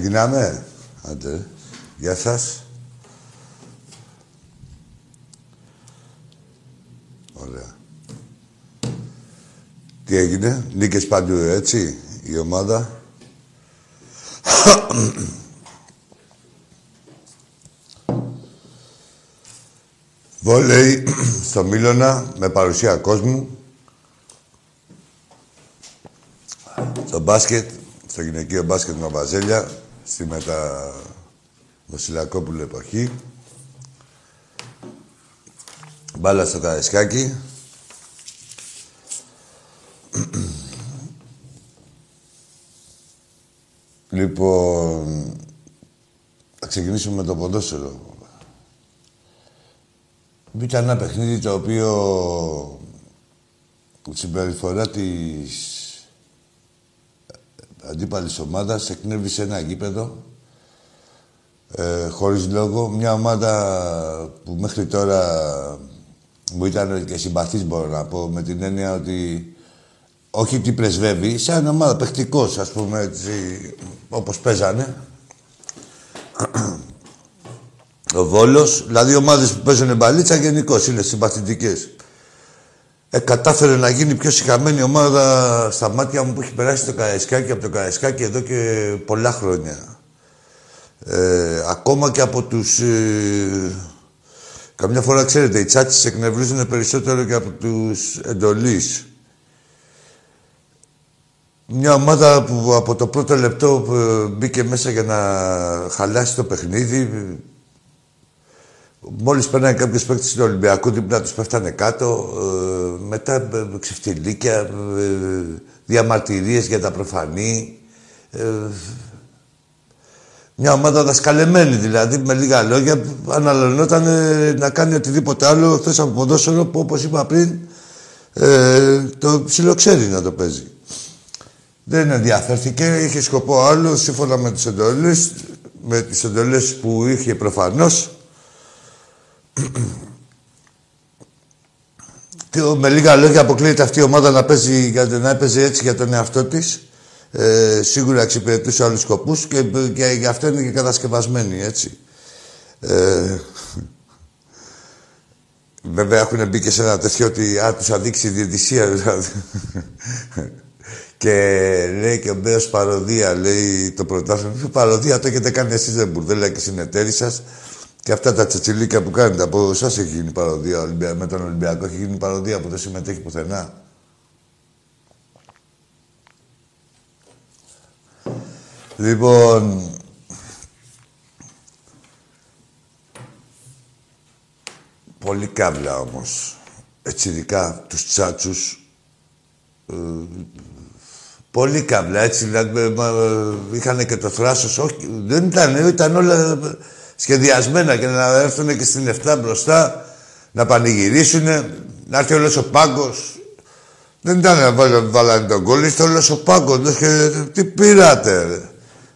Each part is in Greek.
Ξεκινάμε. Άντε. Γεια σας. Ωραία. Τι έγινε, νίκες παντού, έτσι, η ομάδα. Βόλεϊ στο Μίλωνα με παρουσία κόσμου. Στο μπάσκετ, στο γυναικείο μπάσκετ με Βαζέλια, στη μετα... Βασιλακόπουλο εποχή. Μπάλα στο Καρεσκάκι. λοιπόν, θα ξεκινήσουμε με το ποδόσφαιρο. Ήταν ένα παιχνίδι το οποίο συμπεριφορά της αντίπαλης ομάδας εκνεύρισε ένα γήπεδο ε, χωρίς λόγο. Μια ομάδα που μέχρι τώρα μου ήταν και συμπαθής μπορώ να πω με την έννοια ότι όχι τι πρεσβεύει, σαν ομάδα παιχτικός ας πούμε έτσι, όπως παίζανε. Ο Βόλος, δηλαδή ομάδες που παίζουν μπαλίτσα γενικώς είναι συμπαθητικές. Ε, κατάφερε να γίνει πιο συχαμένη ομάδα στα μάτια μου που έχει περάσει το Καραϊσκάκι από το Καραϊσκάκι εδώ και πολλά χρόνια. Ε, ακόμα και από τους... Ε, καμιά φορά, ξέρετε, οι τσάτσες εκνευρίζουν περισσότερο και από τους εντολείς. Μια ομάδα που από το πρώτο λεπτό ε, μπήκε μέσα για να χαλάσει το παιχνίδι, Μόλις παίρνανε κάποιος παίκτης του Ολυμπιακού, δίπλα τους πέφτανε κάτω. Ε, μετά ε, ξεφτιλίκια, ε, διαμαρτυρίες για τα προφανή. Ε, μια ομάδα δασκαλεμένη δηλαδή, με λίγα λόγια, αναλωνόταν να κάνει οτιδήποτε άλλο χθες από ποδόσφαιρο που όπως είπα πριν, ε, το ψιλοξέρει να το παίζει. Δεν ενδιαφέρθηκε, είχε σκοπό άλλο, σύμφωνα με τις εντολές, με τις εντολές που είχε προφανώς, και με λίγα λόγια αποκλείεται αυτή η ομάδα να, παίζει, να παίζει έτσι για τον εαυτό της. Ε, σίγουρα εξυπηρετούσε άλλους σκοπούς και, και γι' αυτό είναι και κατασκευασμένη, έτσι. Ε, βέβαια έχουν μπει και σε ένα τέτοιο ότι α, τους αδείξει η διαιτησία, δηλαδή. και λέει και ο Μπέος παροδία, λέει το πρωτάθλημα. Παροδία το έχετε κάνει εσείς, δεν μπουρδέλα και συνεταίροι σας. Και αυτά τα τσατσιλίκια που κάνετε από εσάς έχει γίνει παροδία με τον Ολυμπιακό. Έχει γίνει παροδία που δεν συμμετέχει πουθενά; Λοιπόν, πολύ κάβλα όμως. Έτσι ειδικά τους τσάτσους. Ε, πολύ κάβλα, έτσι δηλαδή. Ε, είχαν και το θράσος. Όχι, δεν ήταν, ήταν όλα σχεδιασμένα και να έρθουν και στην 7 μπροστά, να πανηγυρίσουν, να έρθει όλος ο πάγκος. Δεν ήταν να βάλανε τον κόλλο, ήρθε όλος ο πάγκος. Και τι πήρατε, ρε.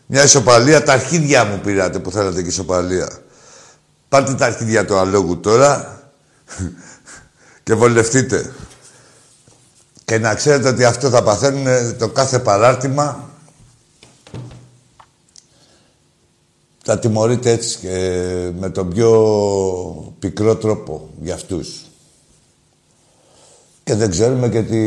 Μια ισοπαλία, τα αρχίδια μου πήρατε που θέλατε και ισοπαλία. Πάρτε τα αρχίδια του αλόγου τώρα και βολευτείτε. Και να ξέρετε ότι αυτό θα παθαίνουν το κάθε παράρτημα. Θα τιμωρείτε έτσι και με τον πιο πικρό τρόπο για αυτούς. Και δεν ξέρουμε και τι...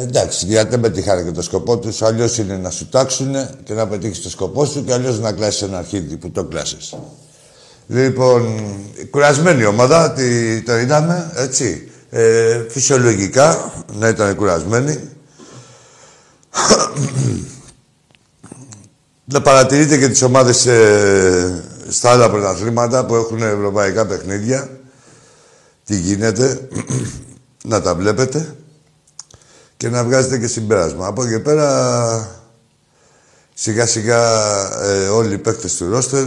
εντάξει, γιατί δεν πετύχανε και το σκοπό τους. Αλλιώς είναι να σου τάξουν και να πετύχεις το σκοπό σου και αλλιώς να κλάσεις ένα αρχίδι που το κλάσεις. Λοιπόν, κουρασμένη ομάδα, τι, το είδαμε, έτσι. Ε, φυσιολογικά, να ήταν κουρασμένη. Να παρατηρείτε και τις ομάδες ε, στα άλλα πρωταθλήματα που έχουν ευρωπαϊκά παιχνίδια. Τι γίνεται. να τα βλέπετε. Και να βγάζετε και συμπέρασμα. Από εκεί πέρα, σιγά σιγά ε, όλοι οι παίκτες του ρόστερ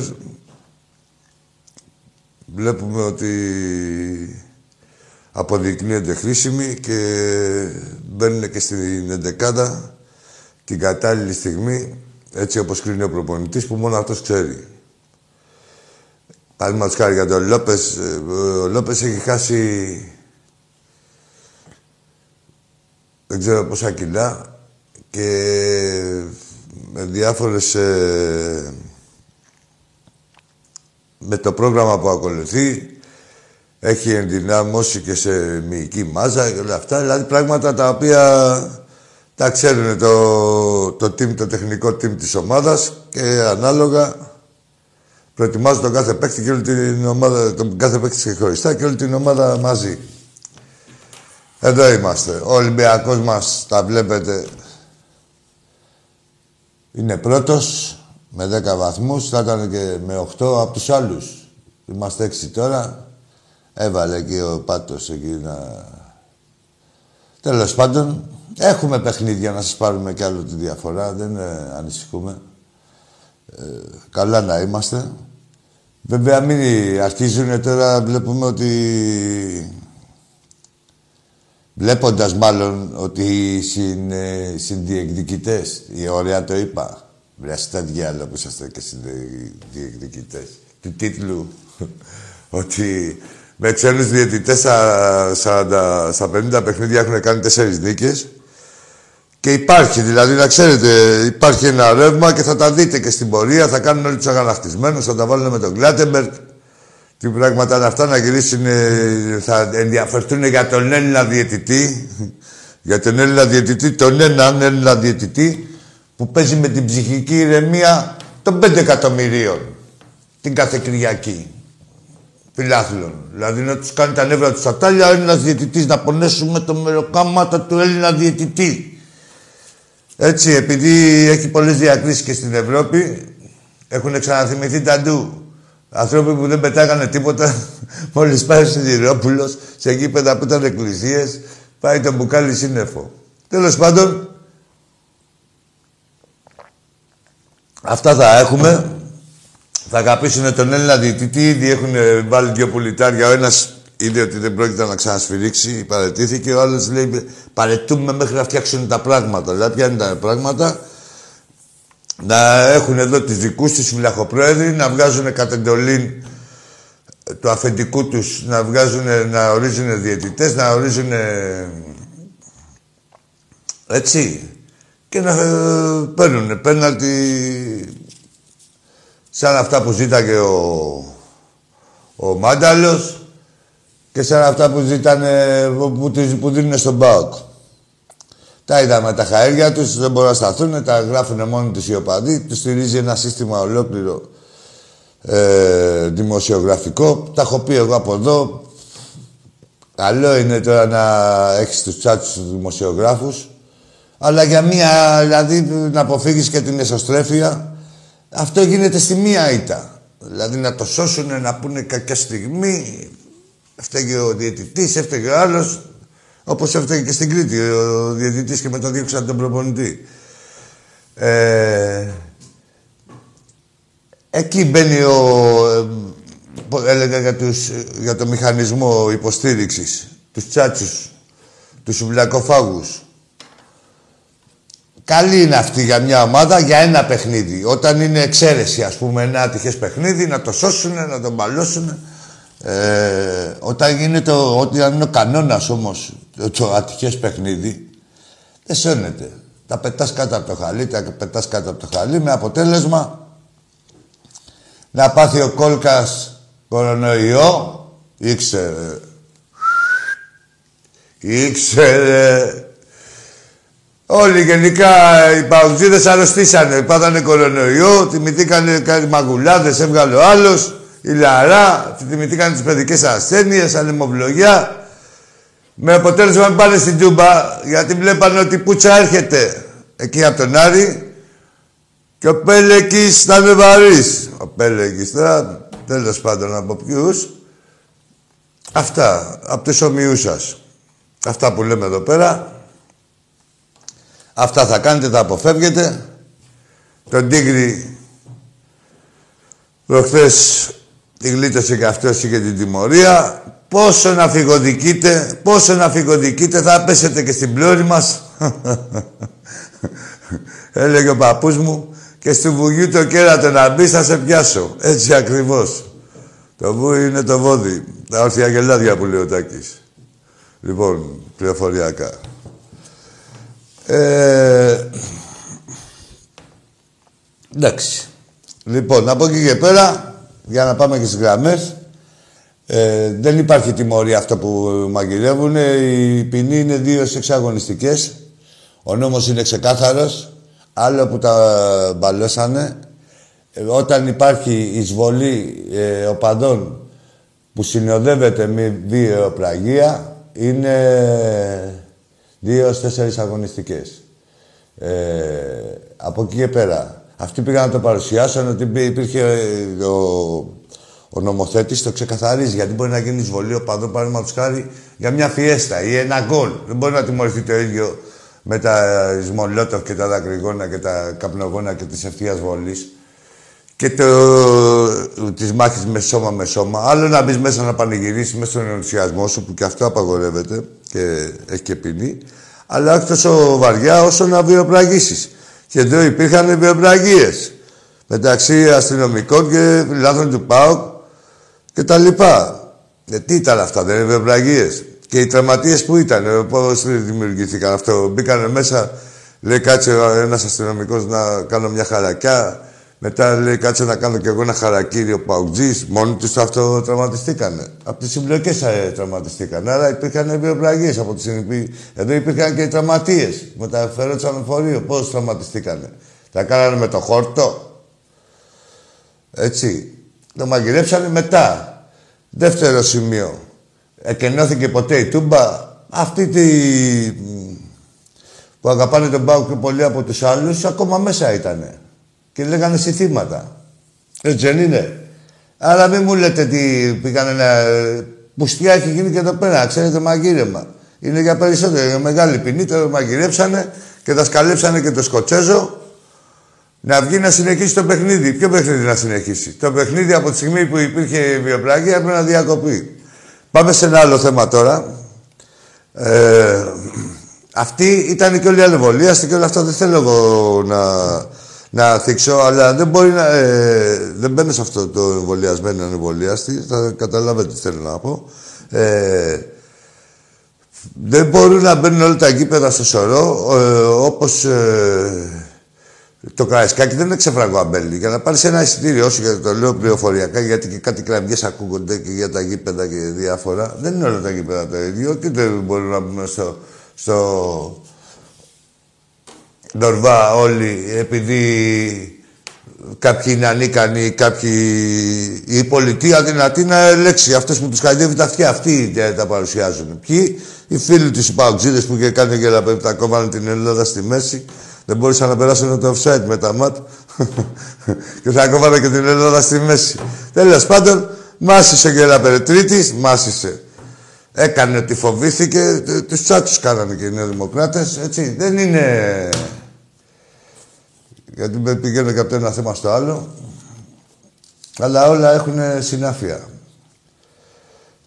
βλέπουμε ότι αποδεικνύονται χρήσιμοι και μπαίνουν και στην εντεκάδα την κατάλληλη στιγμή, έτσι όπως κρίνει ο προπονητής, που μόνο αυτός ξέρει. Παραδείγματος χάρη για τον Λόπες, ε, ο Λόπες έχει χάσει δεν ξέρω πόσα κιλά και με διάφορες ε, με το πρόγραμμα που ακολουθεί έχει ενδυνάμωση και σε μυϊκή μάζα και όλα αυτά. Δηλαδή πράγματα τα οποία τα ξέρουν το, το, team, το τεχνικό team της ομάδας και ανάλογα προετοιμάζουν τον κάθε παίκτη και όλη την ομάδα, τον κάθε παίκτη ξεχωριστά και όλη την ομάδα μαζί. Εδώ είμαστε. Ο Ολυμπιακός μας, τα βλέπετε, είναι πρώτος με 10 βαθμούς. Θα ήταν και με 8 από τους άλλους. Είμαστε 6 τώρα. Έβαλε και ο Πάτος εκεί να... Τέλος πάντων, έχουμε παιχνίδια να σας πάρουμε κι άλλο τη διαφορά. Δεν ε, ανησυχούμε. Ε, καλά να είμαστε. Βέβαια, μην αρχίζουν τώρα, βλέπουμε ότι... Βλέποντας μάλλον ότι οι συν, ε, συνδιεκδικητές, η ωραία το είπα, Βρε στα διάλογα που είσαστε και διεκδικητές του τίτλου ότι με ξένους διαιτητές στα, 50 παιχνίδια έχουν κάνει τέσσερις νίκες και υπάρχει, δηλαδή να ξέρετε, υπάρχει ένα ρεύμα και θα τα δείτε και στην πορεία. Θα κάνουν όλοι τους αγανακτισμένους, θα τα βάλουν με τον Κλάτεμπεργκ. Τι πράγματα είναι αυτά να γυρίσουν, θα ενδιαφερθούν για τον Έλληνα διαιτητή. για τον Έλληνα διαιτητή, τον έναν Έλληνα διαιτητή που παίζει με την ψυχική ηρεμία των 5 εκατομμυρίων την κάθε Κυριακή. Φιλάθλων. Δηλαδή να τους κάνει τα νεύρα τους στα τάλια, ο Έλληνας διαιτητής να πονέσουμε το μεροκάματα του Έλληνα διαιτητή. Έτσι, επειδή έχει πολλές διακρίσεις και στην Ευρώπη, έχουν ξαναθυμηθεί τα ντου. Άνθρωποι που δεν πετάγανε τίποτα, μόλις πάει ο Σιδηρόπουλος σε γήπεδα που ήταν εκκλησίες, πάει το μπουκάλι σύννεφο. Τέλος πάντων, Αυτά θα έχουμε. Θα αγαπήσουν τον Έλληνα διαιτητή. Ήδη έχουν βάλει δύο πουλιτάρια. Ο ένας είδε ότι δεν πρόκειται να ξανασφυρίξει, παρετήθηκε. Ο άλλος λέει παρετούμε μέχρι να φτιάξουν τα πράγματα. Δηλαδή, ποια είναι τα πράγματα; Να έχουν εδώ τις δικούς τους φυλαχοπρόεδροι, να βγάζουν κατ' εντολή του αφεντικού τους, να βγάζουν, να ορίζουν διαιτητές, να ορίζουν... Έτσι και να ε, παίρνουν πέναλτι σαν αυτά που ζήταγε ο, ο Μάνταλος και σαν αυτά που ζήτανε, που, που δίνουν στον ΠΑΟΚ. Τα είδαμε τα χαέρια τους, δεν μπορούν να σταθούν, τα γράφουν μόνοι τους οι οπαδοί, τους στηρίζει ένα σύστημα ολόκληρο ε, δημοσιογραφικό. Τα έχω πει εγώ από εδώ. Καλό είναι τώρα να έχεις τους τσάτσους τους δημοσιογράφους αλλά για μία, δηλαδή να αποφύγεις και την εσωστρέφεια, αυτό γίνεται στη μία ήττα. Δηλαδή να το σώσουν, να πούνε κακιά στιγμή, έφταιγε ο διαιτητής, έφταιγε ο άλλος, όπως έφταιγε και στην Κρήτη ο διαιτητής και μετά διώξαν τον προπονητή. Ε, Εκεί μπαίνει ο... Ε, έλεγα για, τους, για το μηχανισμό υποστήριξης. Τους τσάτσους, τους σουβλακοφάγους. Καλή είναι αυτή για μια ομάδα για ένα παιχνίδι. Όταν είναι εξαίρεση, ας πούμε, ένα ατυχές παιχνίδι, να το σώσουν, να το μπαλώσουν. Ε, όταν γίνεται, όταν είναι ο κανόνας όμως, το ατυχές παιχνίδι, δεν σώνεται. Τα πετάς κάτω από το χαλί, τα πετάς κάτω από το χαλί, με αποτέλεσμα να πάθει ο κόλκας κορονοϊό, ήξερε. Ήξερε. Όλοι γενικά οι παουτζίδες αρρωστήσανε. Πάθανε κορονοϊό, θυμηθήκανε κάτι μαγουλάδες, έβγαλε ο άλλος, η λαρά, θυμηθήκανε τις παιδικές ασθένειες, ανεμοβλογιά. Με αποτέλεσμα να πάνε στην Τζούμπα, γιατί βλέπανε ότι η Πούτσα έρχεται εκεί από τον Άρη και ο Πέλεκης ήταν βαρύς. Ο Πέλεκης τώρα, τέλος πάντων από ποιους. Αυτά, από τους ομοιούς σας. Αυτά που λέμε εδώ πέρα. Αυτά θα κάνετε, θα αποφεύγετε. Τον Τίγρη προχθές τη γλίτωσε και αυτός και την τιμωρία. Πόσο να φυγοδικείτε, πόσο να φυγοδικείτε, θα πέσετε και στην πλώρη μας. Έλεγε ο παππούς μου, και στη βουγή το κέρατο να μπει, θα σε πιάσω. Έτσι ακριβώς. Το βου είναι το βόδι. Τα όρθια γελάδια που λέει ο Τάκης. Λοιπόν, πληροφοριακά. Ε, εντάξει. Λοιπόν, από εκεί και πέρα, για να πάμε και στις γραμμές, ε, δεν υπάρχει τιμωρία αυτό που μαγειρεύουν. Η ποινή είναι δύο εξαγωνιστικές. Ο νόμος είναι ξεκάθαρος. Άλλο που τα μπαλώσανε. Ε, όταν υπάρχει εισβολή ε, οπαδών που συνοδεύεται με βιαιοπραγία, είναι δύο τέσσερις αγωνιστικές. Ε, από εκεί και πέρα. Αυτοί πήγαν να το παρουσιάσουν ότι υπήρχε ε, ο ο νομοθέτης το ξεκαθαρίζει γιατί μπορεί να γίνει εισβολή οπαδών, παραδείγματος χάρη, για μια φιέστα ή ένα γκολ. Δεν μπορεί να τιμωρηθεί το ίδιο με τα Ισμολότοφ και τα δακρυγόνα και τα καπνογόνα και της ευθείας βολή και το, της μάχης με σώμα με σώμα. Άλλο να μπεις μέσα να πανηγυρίσεις μέσα στον ενθουσιασμό σου, που και αυτό απαγορεύεται και έχει και ποινή. Αλλά όχι τόσο βαριά όσο να βιοπραγήσεις. Και εδώ υπήρχαν βιοπραγίες μεταξύ αστυνομικών και φιλάθλων του ΠΑΟΚ και τα λοιπά. Ε, τι ήταν αυτά, δεν είναι βεμπραγίες. Και οι τραυματίες που ήταν, ε, πώς δημιουργήθηκαν αυτό. Μπήκανε μέσα, λέει κάτσε ένας αστυνομικός να κάνω μια χαρακιά. Μετά λέει κάτσε να κάνω κι εγώ ένα χαρακτήριο παουτζής. Μόνοι τους αυτό τραυματιστήκανε. Από τις συμπλοκές ε, τραυματιστήκαν. Άρα υπήρχαν βιοπραγίε από τη στιγμή. Εδώ υπήρχαν και οι τραυματίες. Μεταφερόντουσαν με φορείο. Πώς τραυματιστήκανε. Τα κάνανε με το χόρτο. Έτσι. Το μαγειρέψανε μετά. Δεύτερο σημείο. Εκενώθηκε ποτέ η Τούμπα. Αυτή τη... που αγαπάνε τον Πάο και πολλοί από τους άλλους, ακόμα μέσα ήτανε. Και λέγανε συθήματα. Έτσι δεν είναι. Άρα μην μου λέτε τι πήγανε να... Πουστιά έχει γίνει και εδώ πέρα, ξέρετε, μαγείρεμα. Είναι για περισσότερο, για μεγάλη ποινή, το μαγειρέψανε και δασκαλέψανε και το Σκοτσέζο να βγει να συνεχίσει το παιχνίδι. Ποιο παιχνίδι να συνεχίσει; Το παιχνίδι από τη στιγμή που υπήρχε βιοπραγία πρέπει να διακοπεί. Πάμε σε ένα άλλο θέμα τώρα. Ε, αυτή ήταν και όλη η ανεβολίαστη και όλα αυτά δεν θέλω εγώ να, να θίξω, αλλά δεν μπορεί να... Ε, δεν μπαίνω σε αυτό το εμβολιασμένο ανεβολίαστη, θα καταλάβετε τι θέλω να πω. Ε, δεν μπορούν να μπαίνουν όλα τα γήπεδα στο σωρό, ε, όπως ε, το Καραϊσκάκι δεν είναι ξεφραγκό αμπέλι. Για να πάρεις ένα εισιτήριο, όσο για το λέω πληροφοριακά, γιατί και κάτι κραυγές ακούγονται και για τα γήπεδα και διάφορα. Δεν είναι όλα τα γήπεδα το ίδιο και δεν μπορούμε να μπούμε στο, στο Νορβά όλοι επειδή κάποιοι είναι ανίκανοι, κάποιοι... Η πολιτεία δυνατή να ελέξει αυτές που τους χαϊδεύει τα αυτιά. Αυτοί τα παρουσιάζουν. Ποιοι, οι φίλοι τους οι που είχε κάνει και τα κόμματα την Ελλάδα στη μέση, δεν μπορούσαν να περάσουν το offside με τα ματ. και θα κόβανε και την Ελλάδα στη μέση. Τέλος πάντων, μάσησε και ένα περιτρίτη, μάσησε. Έκανε ότι φοβήθηκε, τους τσάτσους κάνανε και οι Νεοδημοκράτες. Έτσι, δεν είναι. Γιατί πηγαίνω και από το ένα θέμα στο άλλο. Αλλά όλα έχουν συνάφεια.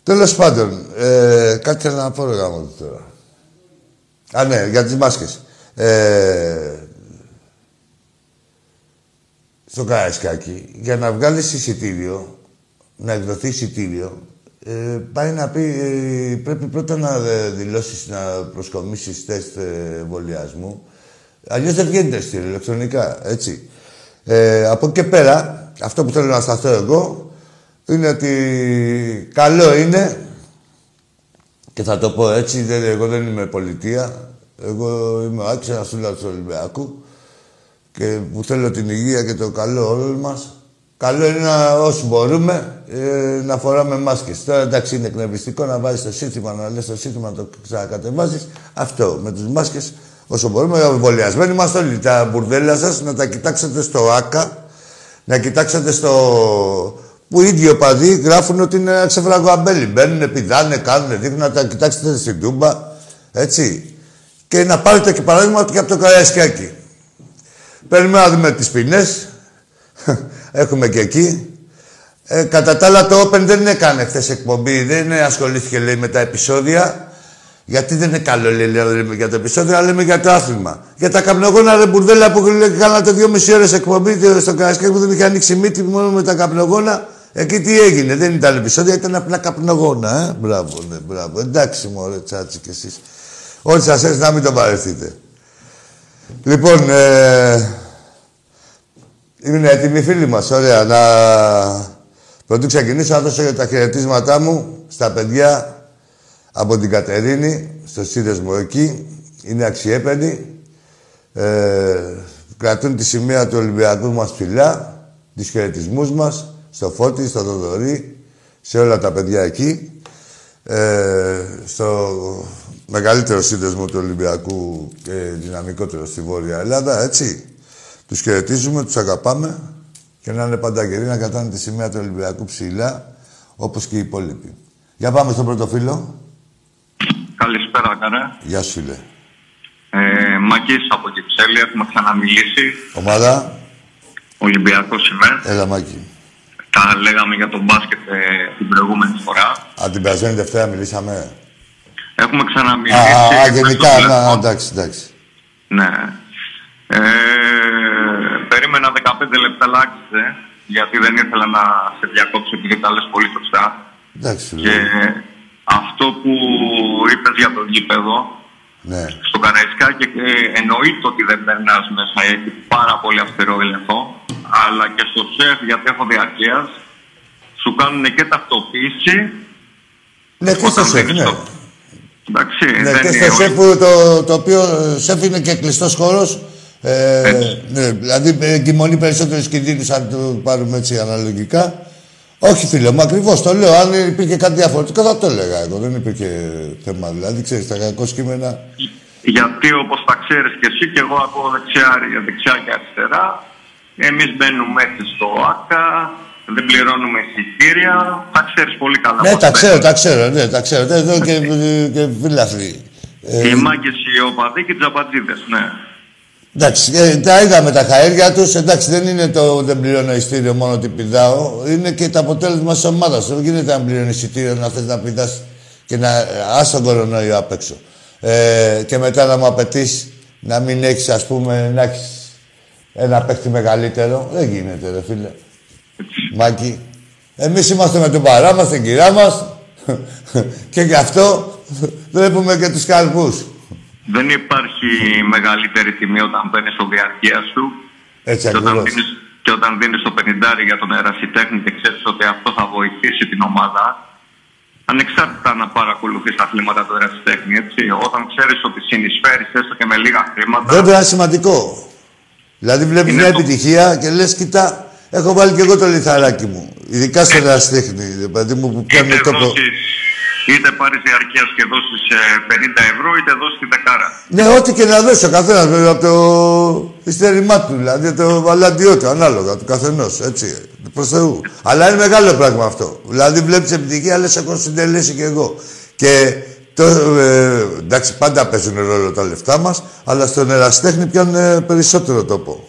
Τέλος πάντων, ε, κάτι θέλω να πω ρε γάμο τώρα. Α, ναι, για τις μάσκες. Ε, στο Καραϊσκάκι, για να βγάλεις εισιτήριο, να εκδοθεί εισιτήριο, ε, πάει να πει, ε, πρέπει πρώτα να δηλώσεις, να προσκομίσεις τεστ ε, εμβολιασμού. Αλλιώς δεν βγαίνει εισιτήριο, ηλεκτρονικά, έτσι. Ε, από εκεί και πέρα, αυτό που θέλω να σταθώ εγώ, είναι ότι καλό είναι, και θα το πω έτσι, δεν, εγώ δεν είμαι πολιτεία, εγώ είμαι ο Άκης, ένας του Ολυμπιακού, και που θέλω την υγεία και το καλό όλων μας, καλό είναι να, όσο μπορούμε ε, να φοράμε μάσκες. Τώρα εντάξει είναι εκνευριστικό να βάζεις το σύνθημα, να λες το σύνθημα, να το ξανακατεβάζεις. Αυτό με τις μάσκες όσο μπορούμε. Εμβολιασμένοι είμαστε όλοι. Τα μπουρδέλα σας να τα κοιτάξετε στο ΆΚΑ, να κοιτάξετε στο... που οι ίδιοι οπαδοί γράφουν ότι είναι ένα ξεφραγό αμπέλι. Μπαίνουν, πηδάνε, κάνουν, δείχνουν να τα κοιτάξετε στην Τούμπα. Έτσι. Και να πάρετε και παράδειγμα και από το Καραϊσκάκι. Παίρνουμε να δούμε τις ποινές. Έχουμε και εκεί. Ε, κατά τα άλλα το Open δεν έκανε χθες εκπομπή, δεν ασχολήθηκε λέει με τα επεισόδια. Γιατί δεν είναι καλό λέει, λέμε για το επεισόδιο, αλλά λέμε για το άθλημα. Για τα καπνογόνα ρε μπουρδέλα που κάνατε δύο μισή ώρες εκπομπή στο Καρασκάκι που δεν είχε ανοίξει μύτη μόνο με τα καπνογόνα. Εκεί τι έγινε, δεν ήταν επεισόδια, ήταν απλά καπνογόνα, ε. Μπράβο, ναι, μπράβο. Εντάξει μου, ρε τσάτσι κι εσείς. Ό,τι σας έρθει να μην το παρεθείτε. Λοιπόν, ε, είναι έτοιμοι φίλοι μας, ωραία. Να... Πρωτού ξεκινήσω να δώσω τα χαιρετίσματά μου στα παιδιά από την Κατερίνη, στο σύνδεσμο εκεί. Είναι αξιέπαινοι. Ε, κρατούν τη σημαία του Ολυμπιακού μας ψηλά, τις χαιρετισμούς μας, στο Φώτη, στο Δοδωρή, σε όλα τα παιδιά εκεί. Ε, στο μεγαλύτερο σύνδεσμο του Ολυμπιακού και δυναμικότερο στη Βόρεια Ελλάδα, έτσι. Τους χαιρετίζουμε, τους αγαπάμε και να είναι πάντα γεροί να κρατάνε τη σημαία του Ολυμπιακού ψηλά, όπως και οι υπόλοιποι. Για πάμε στον πρώτο φίλο. Καλησπέρα, καρέ. Γεια σου, φίλε. Ε, Μακής από Κυψέλη, έχουμε ξαναμιλήσει. Ομάδα. Ολυμπιακός είμαι. Έλα, Μάκη. Τα λέγαμε για τον μπάσκετ ε, την προηγούμενη φορά. Α, την περασμένη Δευτέρα μιλήσαμε. Έχουμε ξαναμιλήσει. Α, α, γενικά, ναι, εντάξει, εντάξει. Ναι. Ε, περίμενα 15 λεπτά λάξιζε, γιατί δεν ήθελα να σε διακόψω επειδή τα λες πολύ σωστά. Εντάξει, και αυτό που είπες για το γήπεδο, ναι. στο Καραϊσκάκι ε, εννοείται ότι δεν περνάς μέσα, έχει πάρα πολύ αυστηρό έλεγχο, αλλά και στο σεφ, γιατί έχω διαρκείας, σου κάνουν και ταυτοποίηση. Ναι, και στο σεφ, ναι. Εντάξει, ναι, δεν και είναι στο σεφ, το, το οποίο σεφ είναι και κλειστός χώρος. Ε, ναι, δηλαδή εγκυμονεί περισσότερου κινδύνους αν το πάρουμε έτσι αναλογικά. Όχι, φίλε μου, ακριβώς το λέω. Αν υπήρχε κάτι διαφορετικό, θα το έλεγα εγώ. Δεν υπήρχε θέμα. Δηλαδή, ξέρεις, τα κακό κείμενα. Γιατί όπως τα ξέρεις και εσύ, και εγώ ακούω δεξιά, δεξιά και αριστερά. Εμείς μπαίνουμε έτσι στο ΑΚΑ, δεν πληρώνουμε εισιτήρια. Τα ξέρεις πολύ καλά. Ναι, τα ξέρω, τα ξέρω, ναι, τα ξέρω. Εδώ και, και φίλαθλοι. Οι μάγκες, οι οπαδοί και οι τζαμπατζίδες, ναι. Εντάξει, ε, τα είδαμε τα χαέρια τους. Εντάξει, δεν είναι το δεν πληρώνω ειστήριο μόνο ότι πηδάω. Είναι και το αποτέλεσμα της ομάδας. Δεν γίνεται να πληρώνεις ειστήριο να θες να πηδάς και να άσει τον κορονοϊό απ' έξω. Ε, και μετά να μου απαιτείς να μην έχεις, ας πούμε, να έχεις ένα παίχτη μεγαλύτερο. Δεν γίνεται, ρε φίλε. Μάκη. Εμείς είμαστε με τον παρά μας, την κυρά μας. και γι' αυτό βλέπουμε και τους καρπούς. Δεν υπάρχει μεγαλύτερη τιμή όταν παίρνει το διαρκεία σου. Έτσι και όταν, ακριβώς. δίνεις, και όταν δίνεις το 50 για τον ερασιτέχνη και ξέρεις ότι αυτό θα βοηθήσει την ομάδα, ανεξάρτητα να παρακολουθείς τα αθλήματα του ερασιτέχνη, έτσι, όταν ξέρεις ότι συνεισφέρεις έστω και με λίγα χρήματα... Βέβαια είναι σημαντικό. Δηλαδή βλέπεις Είναι μια το- επιτυχία και λες, κοίτα, έχω βάλει και εγώ το λιθαράκι μου. Ειδικά στο ερασιτέχνη, ρε παιδί μου, που Είτε, πιάνει τόπο. δώσεις, είτε πάρεις διαρκείας και δώσεις ε, 50 ευρώ, είτε δώσεις τη δεκάρα. Ναι, ό,τι και να δώσει ο καθένας από το ειστερημά του, δηλαδή το βαλαντιό του, ανάλογα του καθενός. Έτσι, προς Θεού. Αλλά είναι μεγάλο πράγμα αυτό. Δηλαδή βλέπεις επιτυχία, λες, έχω συντελέσει κι εγώ. Και το, ε, εντάξει, πάντα παίζουν ρόλο τα λεφτά μας, αλλά στον ερασιτέχνη πιάνουν ε, περισσότερο τόπο.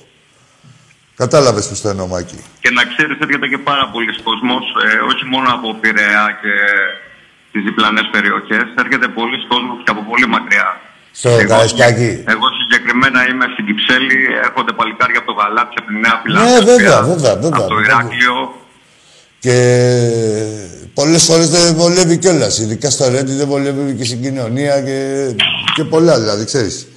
Κατάλαβες πώς το εννοώ, Μάκη; Και να ξέρεις, έρχεται και πάρα πολλοί κόσμος, ε, όχι μόνο από Πειραιά και τι διπλανές περιοχές, έρχεται πολλοί κόσμος και από πολύ μακριά. Στο Καραϊσκάκι. Εγώ συγκεκριμένα είμαι στην Κυψέλη, έρχονται παλικάρια από το Γαλάτσι, από τη Νέα Φιλανδία. Ναι, βέβαια, βέβαια, βέβαια. Από το Ηράκλειο. Και πολλές φορές δεν βολεύει κιόλας. Ειδικά στο Ρέντι δεν βολεύει και στην κοινωνία και, και πολλά δηλαδή, ξέρεις.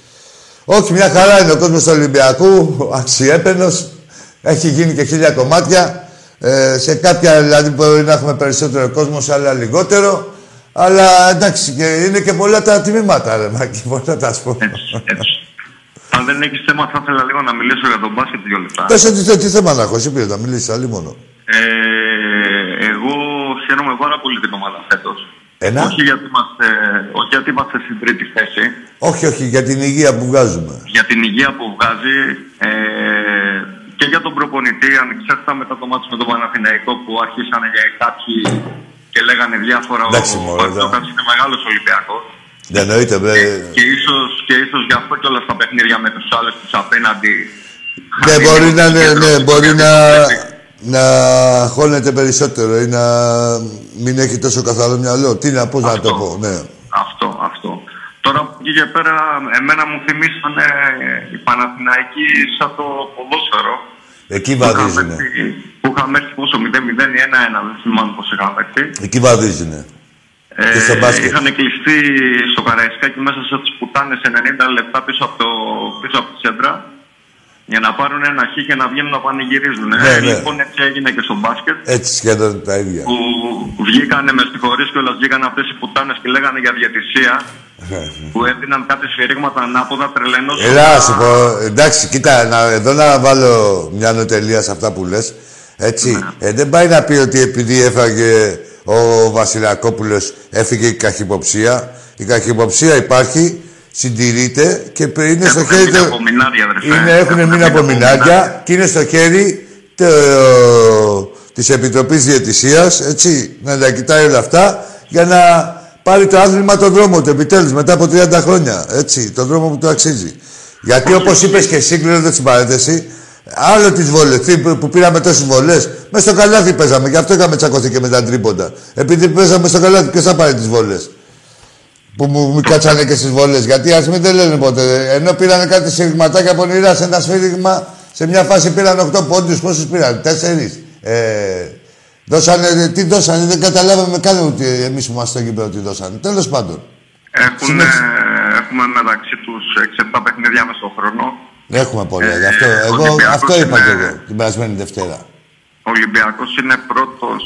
Όχι, μια χαρά είναι ο κόσμος του Ολυμπιακού, αξιέπαινος. Έχει γίνει και χίλια κομμάτια. Ε, σε κάποια δηλαδή μπορεί να έχουμε περισσότερο κόσμο, σε άλλα λιγότερο. Αλλά εντάξει, και είναι και πολλά τα τμήματα, ρε Μάκη, πώς να τα πω. Έτσι, έτσι. Αν δεν έχεις θέμα, θα ήθελα λίγο να μιλήσω για τον μπάσκετ δύο λεπτά. Πες ότι τι θέμα να έχω, εσύ πήρε να μιλήσεις, άλλη μόνο. Ε, εγώ χαίρομαι πάρα πολύ την ομάδα φέτος. Ένα; Όχι γιατί, είμαστε, όχι γιατί είμαστε στην τρίτη θέση. Όχι, όχι, για την υγεία που βγάζουμε. Για την υγεία που βγάζει ε, και για τον προπονητή, ανεξάρτητα μετά το μάτι με τον Παναθηναϊκό που άρχισαν για κάποιοι και λέγανε διάφορα. Εντάξει, ο μωρέ, Μπαρτζόκας είναι μεγάλος Ολυμπιακός. Δεν εννοείται, βρε. Και ίσως, και ίσως γι' αυτό κιόλας τα παιχνίδια με τους άλλους τους απέναντι. Ναι, χάνει μπορεί λίγο να, το ναι, κέντρο ναι, τους μπορεί και να, το να χώνεται περισσότερο ή να μην έχει τόσο καθαρό μυαλό. Τι να, πώς να το Αυτό. πω, ναι. Αυτό, αυτό. Τώρα από εκεί και πέρα, εμένα μου θυμίσανε οι Παναθηναϊκοί σαν το ποδόσφαιρο. Εκεί Που είχαμε βαδίζουνε. έρθει- Που είχαμε έρθει πόσο 0-0 ή 1-1, δεν θυμάμαι πώς είχαμε έρθει. Εκεί βαδίζουνε. Και στο μπάσκετ. είχαν κλειστεί στο Καραϊσκάκι μέσα σε τις πουτάνες 90 λεπτά πίσω από, το, πίσω από τη σέντρα για να πάρουν ένα χ και να βγαίνουν να πανηγυρίζουν. Ναι, Ε, ναι. Λοιπόν, έτσι έγινε και στο μπάσκετ. Έτσι σχεδόν τα ίδια. Που βγήκανε με συγχωρείς κιόλας, βγήκαν αυτές οι πουτάνες και λέγανε για διατησία που έδιναν κάτι σφυρίγματα ανάποδα τρελαίνος. Ελά, σου πω, εντάξει, κοίτα, να, εδώ να βάλω μια νοτελεία σε αυτά που λες. Έτσι, ε, δεν πάει να πει ότι επειδή έφαγε ο Βασιλακόπουλος έφυγε η καχυποψία. Η καχυποψία υπάρχει, συντηρείται και πε- είναι στο Έχουν χέρι... μείνει το- από μινάρια, αδερφέ. Είναι, έχουν Έχουν μείνει από μινάρια και είναι στο χέρι το, της Επιτροπής Διαιτησίας, έτσι, να τα κοιτάει όλα αυτά για να πάρει το άθλημα τον δρόμο του επιτέλους μετά από 30 χρόνια, έτσι, τον δρόμο που του αξίζει. Γιατί όπως είπες και εσύ, κλείνοντας την παρένθεση, άλλο τις βολές, τι, που πήραμε τόσες βολές, μες στο καλάθι παίζαμε, γι' αυτό είχαμε τσακωθεί και με τα τρίποντα. Επειδή παίζαμε στο καλάθι, ποιος θα πάρει τις βολές; Που μου, μου κάτσανε και στις βολέ. Γιατί ας μην δεν λένε ποτέ. Ενώ πήραν κάτι σφυριγματάκια από νηράς σε ένα σφύριγμα, σε μια φάση πήραν 8 πόντους. Πόσους πήραν, 4. Ε, δώσανε, τι δώσανε, δεν καταλάβαμε καν ότι εμείς που είμαστε στο γήπεδο τι δώσανε. Τέλος πάντων. Έχουν, Συνέχισε. έχουμε μεταξύ τους 6-7 παιχνίδια μες στον χρόνο. Έχουμε πολλά. Ε, γι' αυτό, ο εγώ Ολυμπιακός αυτό είπα είναι- και εγώ την περασμένη Δευτέρα. Ο Ολυμπιακός είναι πρώτος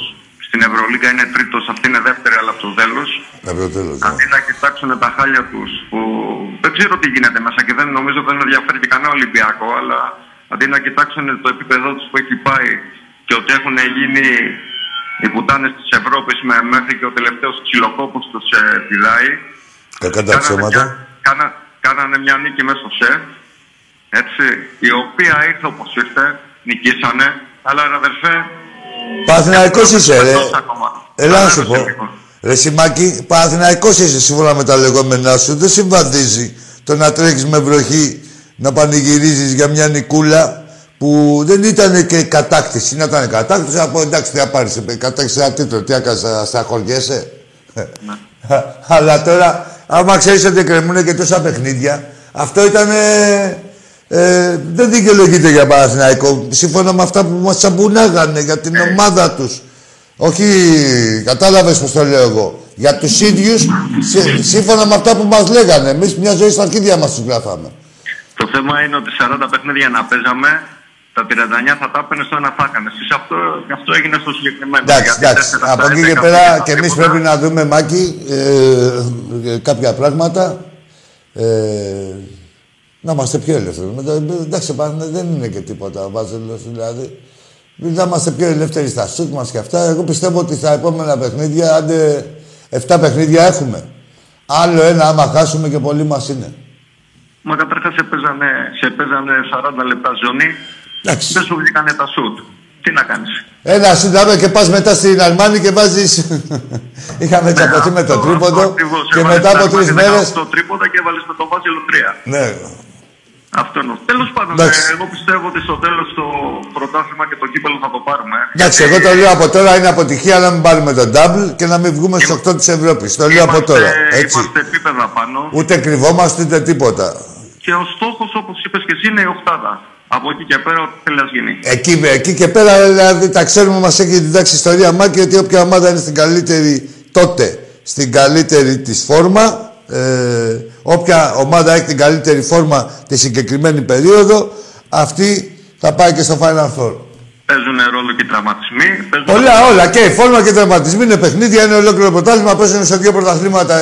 στην Ευρωλίγα, είναι τρίτος, αυτή είναι δεύτερη, αλλά από το τέλος. Από τέλος. Αντί να κοιτάξουν τα χάλια τους, που δεν ξέρω τι γίνεται μέσα και δεν νομίζω δεν ενδιαφέρει και κανένα Ολυμπιακό, αλλά αντί να κοιτάξουν το επίπεδό τους που έχει πάει και ότι έχουν γίνει οι πουτάνες της Ευρώπης με, μέχρι και ο τελευταίος ξυλοκόπος τους ε, πηδάει. Κακά τα Κάνανε ψέματα. μια- κάνα- Κάνανε μια νίκη μέσα στο ΣΕΦ, έτσι, η οποία ήρθε όπως ήρθε, νικήσανε, αλλά ρε αδερφέ... Παναθηναϊκός έχουμε είσαι, ρε. τόσα ακόμα. Έλα να σου Κανένας πω. εθνικός. Ρε Σιμάκη, Παναθηναϊκός είσαι σύμφωνα με τα λεγόμενά σου. Δεν συμβαδίζει το να τρέχεις με βροχή, να πανηγυρίζεις για μια νικούλα που δεν ήταν και κατάκτηση. Να ήταν κατάκτηση, να πω εντάξει τι θα πάρεις, ε, κατάκτηση ένα τίτλο, τι έκανες, θα σταχωριέσαι. Αλλά τώρα, άμα ξέρεις ότι κρεμούν και τόσα παιχνίδια, αυτό ήταν... Ε, δεν δικαιολογείται για Παναθηναϊκό. Σύμφωνα με αυτά που μας τσαμπουνάγανε για την ομάδα τους. Όχι, κατάλαβες πώς το λέω εγώ. Για τους ίδιους, σύ- σύμφωνα με αυτά που μας λέγανε. Εμείς μια ζωή στα αρχίδια μας τους γράφαμε. Το θέμα είναι ότι 40 παιχνίδια να παίζαμε, τα 39 θα τα έπαιρνε στο ένα θα έκανε. Εσείς αυτό, και αυτό έγινε στο συγκεκριμένο. Εντάξει, Γιατί εντάξει. τέσσερα Από στα εκεί και 11 πέρα πήγα και εμείς τίποτα. πρέπει να δούμε, Μάκη, ε, ε, κάποια πράγματα. Ε, να είμαστε πιο ελεύθεροι. Μετά, εντάξει, πάνε, δεν είναι και τίποτα ο Βάζελος, δηλαδή. Να είμαστε πιο ελεύθεροι στα σουτ μας και αυτά. Εγώ πιστεύω ότι στα επόμενα παιχνίδια, άντε 7 παιχνίδια έχουμε. Άλλο ένα, άμα χάσουμε και πολύ μας είναι. Μα καταρχάς σε παίζανε, σε παίζανε 40 λεπτά ζώνη, Εντάξει. δεν σου βγήκανε τα σουτ. Τι να κάνεις; Ένα σύνταμα και πας μετά στην Αλμάνη και βάζεις... Είχαμε τσακωθεί με το Αυτό- τρίποντο αυτό ακριβώς. και Έβαλες μετά από τα τρεις μάτια μέρες... 18 τρίποντα και έβαλες με το βάζελο 3. Ναι. Αυτό είναι. Τέλος πάντων, Εντάξει. ε, εγώ πιστεύω ότι στο τέλος το πρωτάθλημα και το κύπελο θα το πάρουμε. Εντάξει, εγώ το λέω από τώρα είναι αποτυχία να μην πάρουμε τον double και να μην βγούμε στους 8 της Ευρώπης. Το λέω από Είμαστε- τώρα. Έτσι. Είμαστε επίπεδα πάνω. Ούτε κρυβόμαστε ούτε τίποτα. Και ο στόχος, όπως είπες και εσύ, είναι η οχτάδα. Από εκεί και πέρα, ό,τι θέλει να γίνει. Εκεί, εκεί και πέρα δηλαδή τα ξέρουμε, μας έχει διδάξει η ιστορία Μάκη ότι όποια ομάδα είναι στην καλύτερη τότε, στην καλύτερη της φόρμα, ε, όποια ομάδα έχει την καλύτερη φόρμα τη συγκεκριμένη περίοδο, αυτή θα πάει και στο Final Four. Παίζουν ρόλο και οι τραυματισμοί. Παίζουν Όλα, όλα. Και η φόρμα και οι τραυματισμοί είναι παιχνίδια, είναι ολόκληρο πρωτάθλημα. Παίζουν σε δύο πρωταθλήματα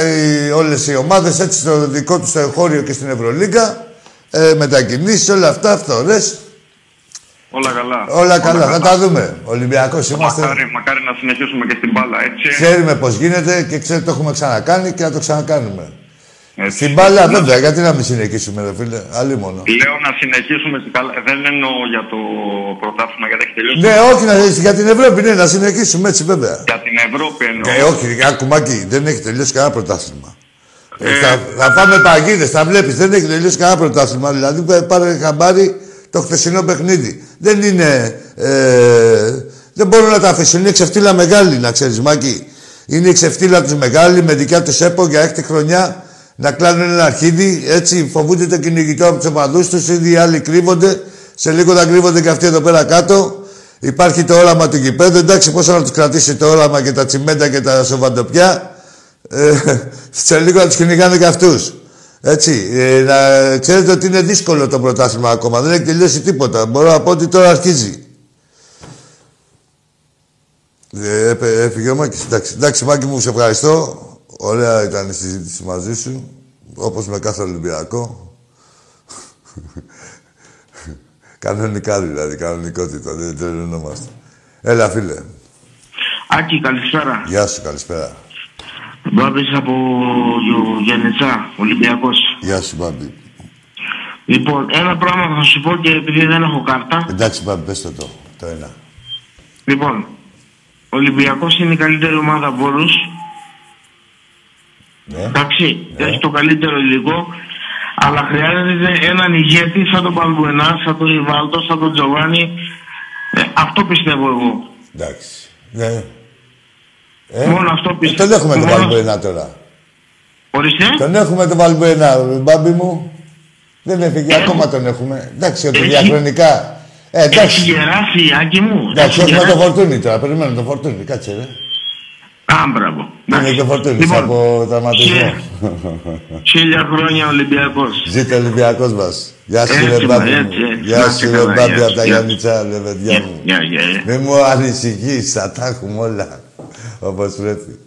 όλες οι ομάδες, έτσι στο δικό τους στο εγχώριο και στην Ευρωλίγκα. Ε, μετακινήσεις, όλα αυτά, φθορές. Όλα καλά. Όλα καλά, θα τα δούμε. Ολυμπιακός είμαστε. Μακάρι, μακάρι να συνεχίσουμε και στην μπάλα έτσι. Ξέρουμε πώς γίνεται και ξέρετε το έχουμε ξανακάνει και θα το ξανακάνουμε. Έτσι. Στην μπάλα, βέβαια, γιατί να μην συνεχίσουμε, ρε φίλε; Αλλή μόνο. Λέω να συνεχίσουμε στην καλά. Δεν εννοώ για το πρωτάθλημα γιατί έχει τελειώσει. Ναι, όχι, να, για την Ευρώπη, ναι, να συνεχίσουμε έτσι, βέβαια. Για την Ευρώπη εννοώ. Ε, όχι, ακουμάκι, δεν έχει τελειώσει κανένα πρωτάθλημα. Ε, θα, θα πάμε παγίδες, θα βλέπεις. Δεν έχει τελειώσει κανένα πρωτάθλημα. Δηλαδή, πα- πάρε χαμπάρι το χθεσινό παιχνίδι. Δεν είναι. Ε, δεν μπορούν να τα αφήσουν. Είναι ξεφτύλα μεγάλη, να ξέρεις, Μάκη. Είναι η ξεφτύλα τους μεγάλη με δικιά τους ΕΠΟ για έκτη χρονιά να κλάνουν ένα αρχίδι. Έτσι φοβούνται το κυνηγητό από τους οπαδού τους. Ήδη οι άλλοι κρύβονται. Σε λίγο θα κρύβονται και αυτοί εδώ πέρα κάτω. Υπάρχει το όραμα του γηπέδου. Εντάξει, πώς να τους κρατήσει το όραμα και τα τσιμέντα και τα σοβαντοπιά. Ε, σε λίγο να τους κυνηγάνε και αυτούς. Έτσι. Ε, να ξέρετε ότι είναι δύσκολο το πρωτάθλημα ακόμα. Δεν έχει τελειώσει τίποτα. Μπορώ να πω ότι τώρα αρχίζει. Ε, έπε- έφυγε ο Μάκης. Εντάξει, εντάξει, Μάκη μου, σε ευχαριστώ. Ωραία ήταν η συζήτηση μαζί σου. Όπως με κάθε Ολυμπιακό. Κανονικά δηλαδή, κανονικότητα. Δεν τρελαινόμαστε. Έλα, φίλε. Άκη, καλησπέρα. Γεια σου, καλησπέρα. Μπάμπης από Γιο- Γενετσά, Ολυμπιακός. Γεια σου, Μπάμπη. Λοιπόν, ένα πράγμα θα σου πω και επειδή δεν έχω κάρτα. Εντάξει, Μπάμπη, πες το το. Το ένα. Λοιπόν, ο Ολυμπιακός είναι η καλύτερη ομάδα από όλους. Ναι. Εντάξει, Ναι. έχει το καλύτερο υλικό. Αλλά χρειάζεται έναν ηγέτη σαν τον Παλμπουενά, σαν τον Ριβάλτο, σαν τον Τζοβάνι. Ε, αυτό πιστεύω εγώ. Εντάξει. Ναι. Ε, Μόνο αυτό πιστεύω. Τον έχουμε τον Μόνο- Βαλμποενά τώρα. Ορίστε. Τον έχουμε τον Βαλμποενά, μπάμπι μου. Δεν έφυγε, ακόμα τον έχουμε. Εντάξει, ότι Έχει- διαχρονικά. Ε, Έχει εντάξει. γεράσει, Άκη μου. Εντάξει, Έχει έχουμε το γεράσει. φορτούνι τώρα. Περιμένω το φορτούνι, κάτσε ρε. Α, μπράβο. Είναι Εντάξει. το φορτούνι Λοιπόν, από τραυματισμό. χίλια- Χίλια χρόνια Ολυμπιακός. Ζήτω ο Ολυμπιακός μας. Γεια σου Έτσι, ρε μα, μπάμπι μου. έτσι, έτσι. Γεια Να σου είστε ρε καλά, μπάμπι γεια από τα σου. Γιάννητσά, ρε παιδιά μου. Γεια, γεια, γεια. Μη μου ανησυχείς, θα τα έχουμε όλα. Όπως πρέπει.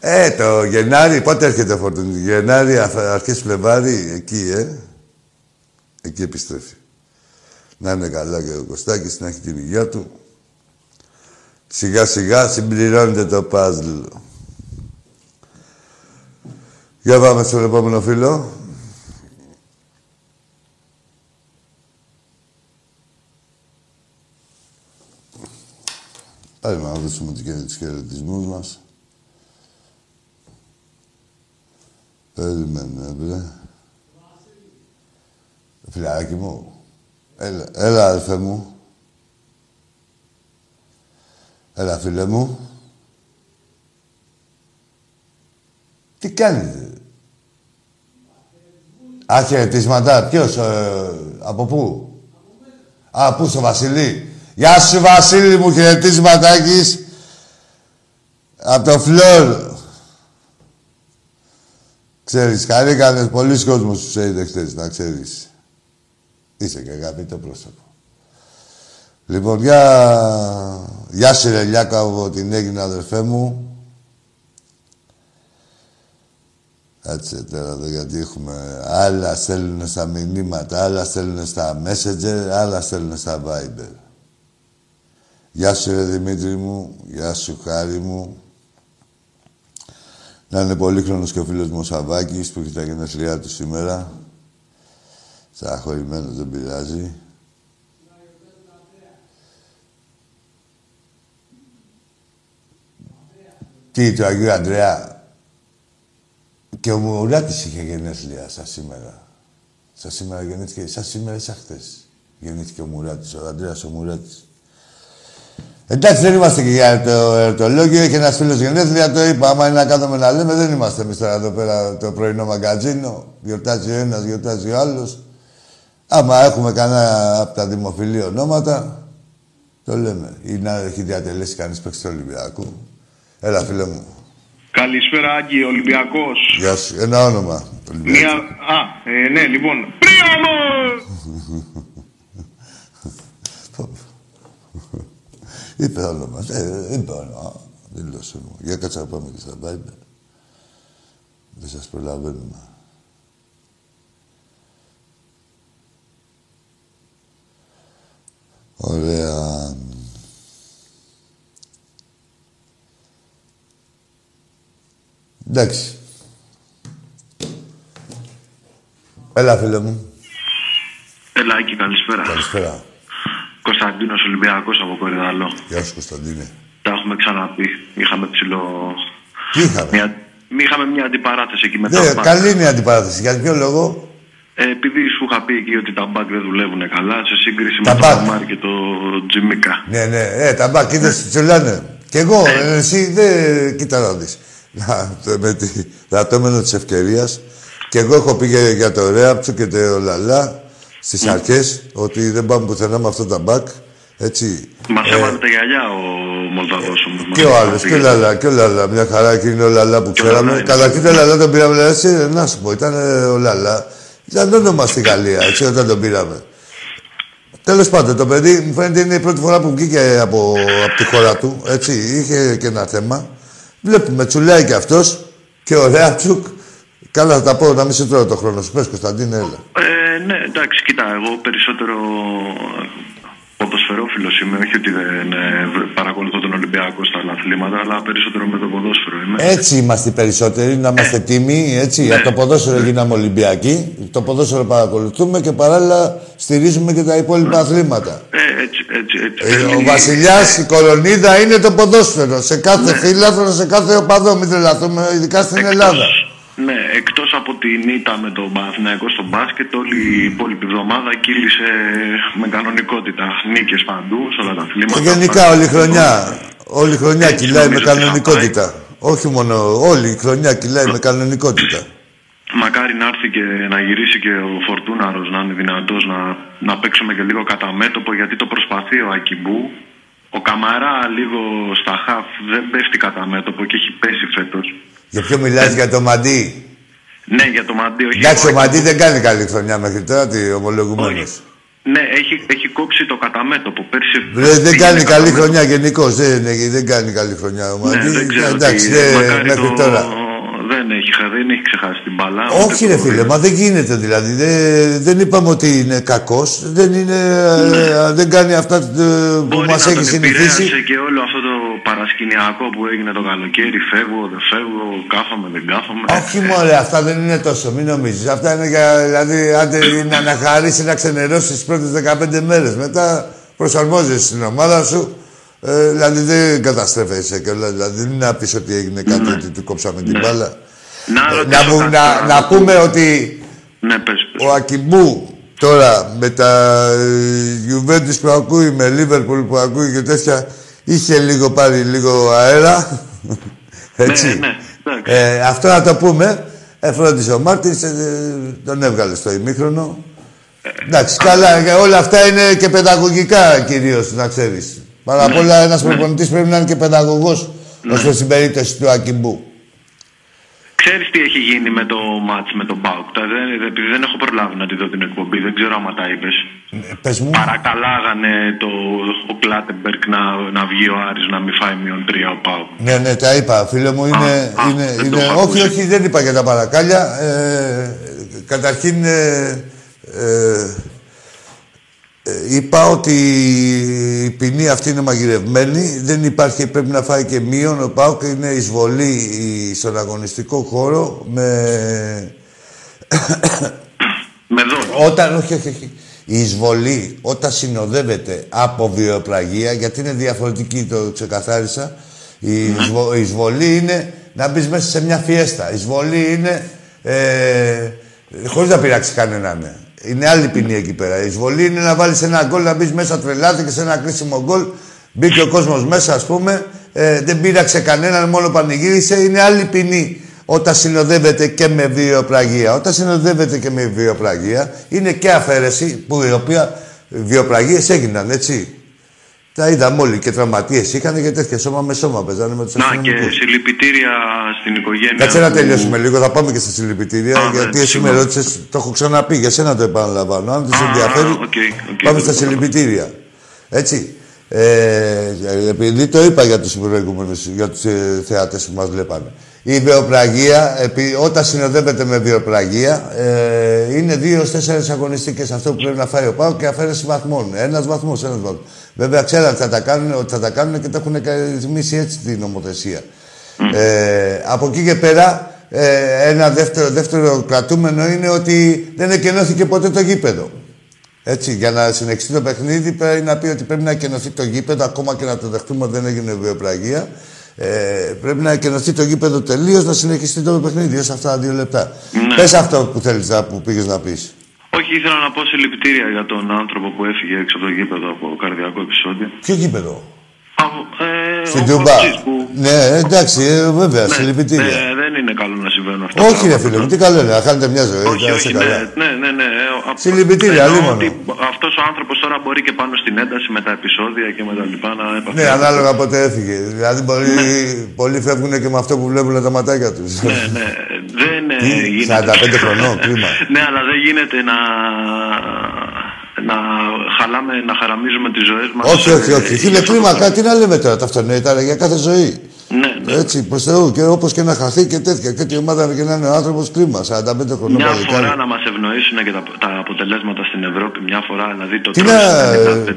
Ε, το Γενάρη, πότε έρχεται ο φορτούνι. Γενάρη, αφ- αρχές Φλεβάρι, εκεί, ε. Εκεί επιστρέφει. Να είναι καλά και ο Κωστάκης, να έχει την υγεία του. Σιγά σιγά συμπληρώνεται το παζλ. Για πάμε στον επόμενο φίλο. Άρα να δώσουμε τους τους χαιρετισμούς μας. Περιμένε, βρε. Φιλαράκι μου. Έλα, έλα, αδερφέ μου. Έλα, φίλε μου. Τι κάνετε; Α, χαιρετίσματα. Ποιος, ε, από πού; Α, πού, στο Βασιλή. Γεια σου, Βασίλη μου, χαιρετίσματάκης. Από το φλόρ. Ξέρεις, χαρήκανε πολλοί κόσμος που σε είδε χθες, να ξέρεις. Είσαι και αγαπητό πρόσωπο. Λοιπόν, γεια... Γεια σου, ρε Λιάκα, από την έγινε αδερφέ μου. Κάτσε τώρα εδώ γιατί έχουμε... Άλλα στέλνουν στα μηνύματα, άλλα στέλνουν στα messenger, άλλα στέλνουν στα viber. Γεια σου ρε Δημήτρη μου, γεια σου Χάρη μου. Να είναι πολύχρονος και ο φίλος μου ο Σαββάκης που έχει τα γενέθλιά του σήμερα. Σταχωρημένος δεν πειράζει. Τι, του Αγίου Αντρέα. Και ο Μουράτης είχε γενέθλια στα σήμερα. Σαν σήμερα γεννήθηκε, σαν σήμερα ή σαν χθες. Γεννήθηκε ο Μουράτης, ο Αντρέας ο Μουράτης. Εντάξει, δεν είμαστε και για το ερωτολόγιο. Έχει ένας φίλος γενέθλια, το είπα. Άμα είναι να κάνουμε να λέμε, δεν είμαστε εμείς τώρα εδώ πέρα το πρωινό μαγκατζίνο. Γιορτάζει ο ένας, γιορτάζει ο άλλος. Άμα έχουμε κανένα από τα δημοφιλή ονόματα, το λέμε. Ή να έχει διατελέσει κανείς παίξει του Ολυμπιακού. Έλα, φίλε μου. Καλησπέρα, Άγγι, Ολυμπιακός. Γεια σου. Ένα όνομα. Μία. Α, ε, ναι, λοιπόν. Πρίαμος! Είπε όνομα. Ε, είπε όνομα. Δηλώσε μου. Για κάτσα να πάμε και στα Viber. Δεν σας προλαβαίνουμε. Ωραία. Εντάξει. Έλα, φίλε μου. Έλα, Άκη, καλησπέρα. Καλησπέρα. Κωνσταντίνος Ολυμπιακός από Κορυδαλό. Γεια σου, Κωνσταντίνε. Τα έχουμε ξαναπεί. Είχαμε ψηλό. Τι είχαμε; Μια... Είχαμε μια αντιπαράθεση εκεί μετά. Ναι, καλή είναι η αντιπαράθεση. Για ποιο λόγο; Ε, επειδή σου είχα πει εκεί ότι τα μπακ δεν δουλεύουν καλά σε σύγκριση Τα με μπακ. το Μαμάρ και το Τζιμίκα. Ναι, ναι, ε, τα μπακ είδες τι τσουλάνε. Κι εγώ, ε, εσύ δεν. Κοίτα να δεις. Να, το- με τη δρατώμενο της ευκαιρίας. Κι εγώ έχω πει για, για το Ρέαπτσο και το Λαλά στις αρχές ότι δεν πάμε πουθενά με αυτά τα μπακ. Έτσι. Μας Ε, έβαλε τα γυαλιά ο Μολδαβός όμως. Και ο άλλος, και ο Λαλά, και ο Λαλά. Μια χαρά και είναι ο Λαλά που Και ο Λαλά ξέραμε. είναι. Καταρχήν τον Λαλά τον πήραμε, λέει, έτσι, να σου πω, ήταν ε, ο Λαλά. Ήταν όνομα στη Γαλλία, έτσι, όταν τον πήραμε. Τέλος πάντων, το παιδί μου φαίνεται είναι η πρώτη φορά που βγήκε από, από τη χώρα του. Έτσι, είχε και ένα θέμα. Βλέπουμε, τσουλάει και αυτός και ο Ρέατσουκ. Καλά, θα τα πω να μην σε τρώω το χρόνο σου. Πες, Κωνσταντίνε, έλα. Ε, ναι, εντάξει, κοίτα, εγώ περισσότερο ποδοσφαιρόφιλος είμαι. Όχι ότι δεν ε, παρακολουθώ τον Ολυμπιακό στα άλλα αθλήματα, αλλά περισσότερο με το ποδόσφαιρο είμαι. Έτσι είμαστε οι περισσότεροι, να είμαστε τίμοι, έτσι. Από το ποδόσφαιρο γίναμε Ολυμπιακοί. Το ποδόσφαιρο παρακολουθούμε και παράλληλα στηρίζουμε και τα υπόλοιπα αθλήματα. Ε, έτσι, έτσι, έτσι. Ε, Ο Θέλει- Βασιλιάς, η κορονίδα είναι το ποδόσφαιρο. Σε κάθε φύλαθρο, σε κάθε οπαδό, μην τρελαθούμε, ειδικά στην Ελλάδα. Ναι, εκτός από την ήττα με τον Παναθηναϊκό στο μπάσκετ, όλη η υπόλοιπη εβδομάδα κύλησε με κανονικότητα. Νίκες παντού, σε όλα τα αθλήματα. Και γενικά όλη η χρονιά. Όλη η χρονιά Έτσι, κυλάει με νομίζω ότι θα κανονικότητα. Όχι μόνο, όλη η χρονιά κυλάει με κανονικότητα. Μακάρι να έρθει και να γυρίσει και ο Φορτούναρος να είναι δυνατός να, να παίξουμε και λίγο κατά μέτωπο γιατί το προσπαθεί ο Ακιμπού. Ο Καμαρά λίγο στα χαφ δεν πέφτει κατά μέτωπο και έχει πέσει φέτος. Για ποιο μιλάς για το Μαντί; Ναι, για το Μαντί, όχι. Εντάξει, ο Ακιμπού. Μαντί δεν κάνει καλή χρονιά μέχρι τώρα, τι ομολογουμένως. Όχι. Ναι, έχει, έχει κόψει το καταμέτωπο. Πέρσι Δεν πήγαινε κάνει καλή καταμέτωπο. χρονιά γενικώς. Δεν, δεν κάνει καλή χρονιά ο Ναι, Μαντί. δεν ξέρω Εντάξει, τι, δεν- μακάρι μέχρι το- τώρα. Δεν έχει, χα- δεν έχει ξεχάσει την μπαλά. Όχι ούτε ρε το- φίλε, μα δεν γίνεται δηλαδή. Δεν, δεν είπαμε ότι είναι κακός. Δεν, είναι, ε, δεν κάνει αυτά ε, που Μπορεί μας να έχει τον συνηθίσει. επηρέασε και όλο αυτό το παρασκηνιακό που έγινε το καλοκαίρι. Φεύγω, δεν φεύγω, κάθομαι, δεν κάθομαι. Όχι μωρέ, αυτά δεν είναι τόσο, μην νομίζεις. Αυτά είναι για, δηλαδή, άντε να αναχαρίσει, να ξενερώσεις τις πρώτες 15 μέρες. Μετά προσαρμόζεσαι στην ομάδα σου. Ε, δηλαδή δεν καταστρέφεσαι και όλα. Δηλαδή δεν είναι να πεις ότι έγινε κάτι, ότι του κόψαμε την μπάλα. Να Ε, ρωτήσω να, μου- κάτι να, τώρα. να πούμε ότι Ναι, πες, πες. ο Ακιμπού τώρα με τα Juventus που ακούει, με Liverpool που ακούει και τέτοια, είχε λίγο πάρει λίγο αέρα. Έτσι. Ναι, ναι, εντάξει. ε, αυτό να το πούμε. Εφρόντισε ο Μάρτινς, τον έβγαλε στο ημίχρονο. Εντάξει, καλά, ε, όλα αυτά είναι και παιδαγωγικά κυρίως, να ξέρεις. Παρά απ' όλα, ένας προπονητής πρέπει να είναι και παιδαγωγός, ως στην περίπτωση του Ακιμπού. Ξέρεις τι έχει γίνει με το μάτς με τον Μπάουκ. Τα δεν, επειδή δεν έχω προλάβει να τη δω την εκπομπή, δεν ξέρω άμα τα είπες. Πες μου. Παρακαλάγανε το, ο Κλάτεμπερκ να, να βγει ο Άρης να μην φάει μείον τρία ο Πάουκ. Ναι, ναι, τα είπα. Φίλε μου, είναι. α, είναι, δεν το είναι έχω όχι, ακούσει. όχι, δεν είπα για τα παρακάλια. Ε, καταρχήν, ε, ε, ε, είπα ότι η ποινή αυτή είναι μαγειρευμένη. Δεν υπάρχει, πρέπει να φάει και μείον. Ο ΠΑΟΚ είναι εισβολή στον αγωνιστικό χώρο με... Με δόλο. Όταν, όχι, όχι, όχι. Η εισβολή όταν συνοδεύεται από βιοπραγία, γιατί είναι διαφορετική, το ξεκαθάρισα. Η, εισβο- η εισβολή είναι να μπεις μέσα σε μια φιέστα. Η εισβολή είναι ε, χωρίς να πειράξει κανέναν. ναι. Είναι άλλη ποινή εκεί πέρα. Η εισβολή είναι να βάλεις ένα γκολ, να μπεις μέσα τρελάτη και σε ένα κρίσιμο γκολ. Μπήκε ο κόσμος μέσα, ας πούμε. Ε, δεν πήραξε κανέναν, μόνο πανηγύρισε. Είναι άλλη ποινή όταν συνοδεύεται και με βιοπραγία. Όταν συνοδεύεται και με βιοπραγία, είναι και αφαίρεση που η οποία βιοπραγίε έγιναν, έτσι. Τα είδαμε όλοι και τραυματίες είχαν και τέτοια σώμα με σώμα παίζανε με τους Να και συλληπιτήρια στην οικογένεια. Κάτσε να τελειώσουμε λίγο, θα πάμε και στα συλληπιτήρια. Α, γιατί ναι, εσύ με ρώτησες, το έχω ξαναπεί, για σένα το επαναλαμβάνω. Αν δεν σε ενδιαφέρει, okay, okay, πάμε στα συλληπιτήρια. Έτσι. Ε, επειδή το είπα για τους προηγούμενους, για τους ε, θεάτες που μας βλέπανε. Η βιοπραγία, επί, όταν συνοδεύεται με βιοπραγία, ε, είναι δύο-τέσσερι αγωνιστικές. Αυτό που πρέπει να φάει ο Πάο και αφαίρεση βαθμών. Ένας βαθμός, ένας βαθμός. Βέβαια, ξέραν ότι θα τα κάνουν, ότι θα τα κάνουν και το έχουν ρυθμίσει έτσι την νομοθεσία. Ε, από εκεί και πέρα, ε, ένα δεύτερο, δεύτερο κρατούμενο είναι ότι δεν εκενώθηκε ποτέ το γήπεδο. Έτσι, για να συνεχιστεί το παιχνίδι πρέπει να πει ότι πρέπει να εκενωθεί το γήπεδο, ακόμα και να το δεχτούμε ότι δεν έγινε βιοπραγία. Ε, πρέπει να εκενωθεί το γήπεδο τελείως να συνεχιστεί το παιχνίδι σε αυτά τα δύο λεπτά. Ναι. Πες αυτό που θέλεις που πήγες να πεις. Όχι, ήθελα να πω συλληπιτήρια για τον άνθρωπο που έφυγε έξω από το γήπεδο από καρδιακό επεισόδιο. Ποιο γήπεδο; Ε, Στην Τούμπα. Ναι, εντάξει, ε, βέβαια, ναι, συλληπιτήρια. Ναι, δεν είναι καλό να συμβαίνουν αυτά. Όχι, ρε φίλε μου, τι καλό είναι, να χάνετε μια ζωή. Όχι, όχι, ναι, ναι, ναι, ναι. Συλληπιτήρια, λίγο. Αυτός ο άνθρωπος τώρα μπορεί και πάνω στην ένταση με τα επεισόδια και με τα λοιπά να επαφεί. Ναι, ανάλογα πότε έφυγε. Δηλαδή, πολλοί, ναι. πολλοί φεύγουν και με αυτό που βλέπουν τα ματάκια τους. Ναι, ναι. Δεν γίνεται. 45 χρονών, κρίμα. ναι, αλλά δεν γίνεται να να, χαλάμε, να χαραμίζουμε τις ζωές μας. Όχι, όχι, όχι. Φίλε, κρίμα, κάτι να λέμε τώρα. Τα αυτονόητα για κάθε ζωή. Ναι, ναι. Έτσι, προς Θεού. Και όπως και να χαθεί και τέτοια. Και τι ομάδα και να είναι ο άνθρωπος κρίμα. 45 χρονών. Μια φορά να μας ευνοήσουν και τα, τα, αποτελέσματα στην Ευρώπη. Μια φορά δηλαδή το Τι να.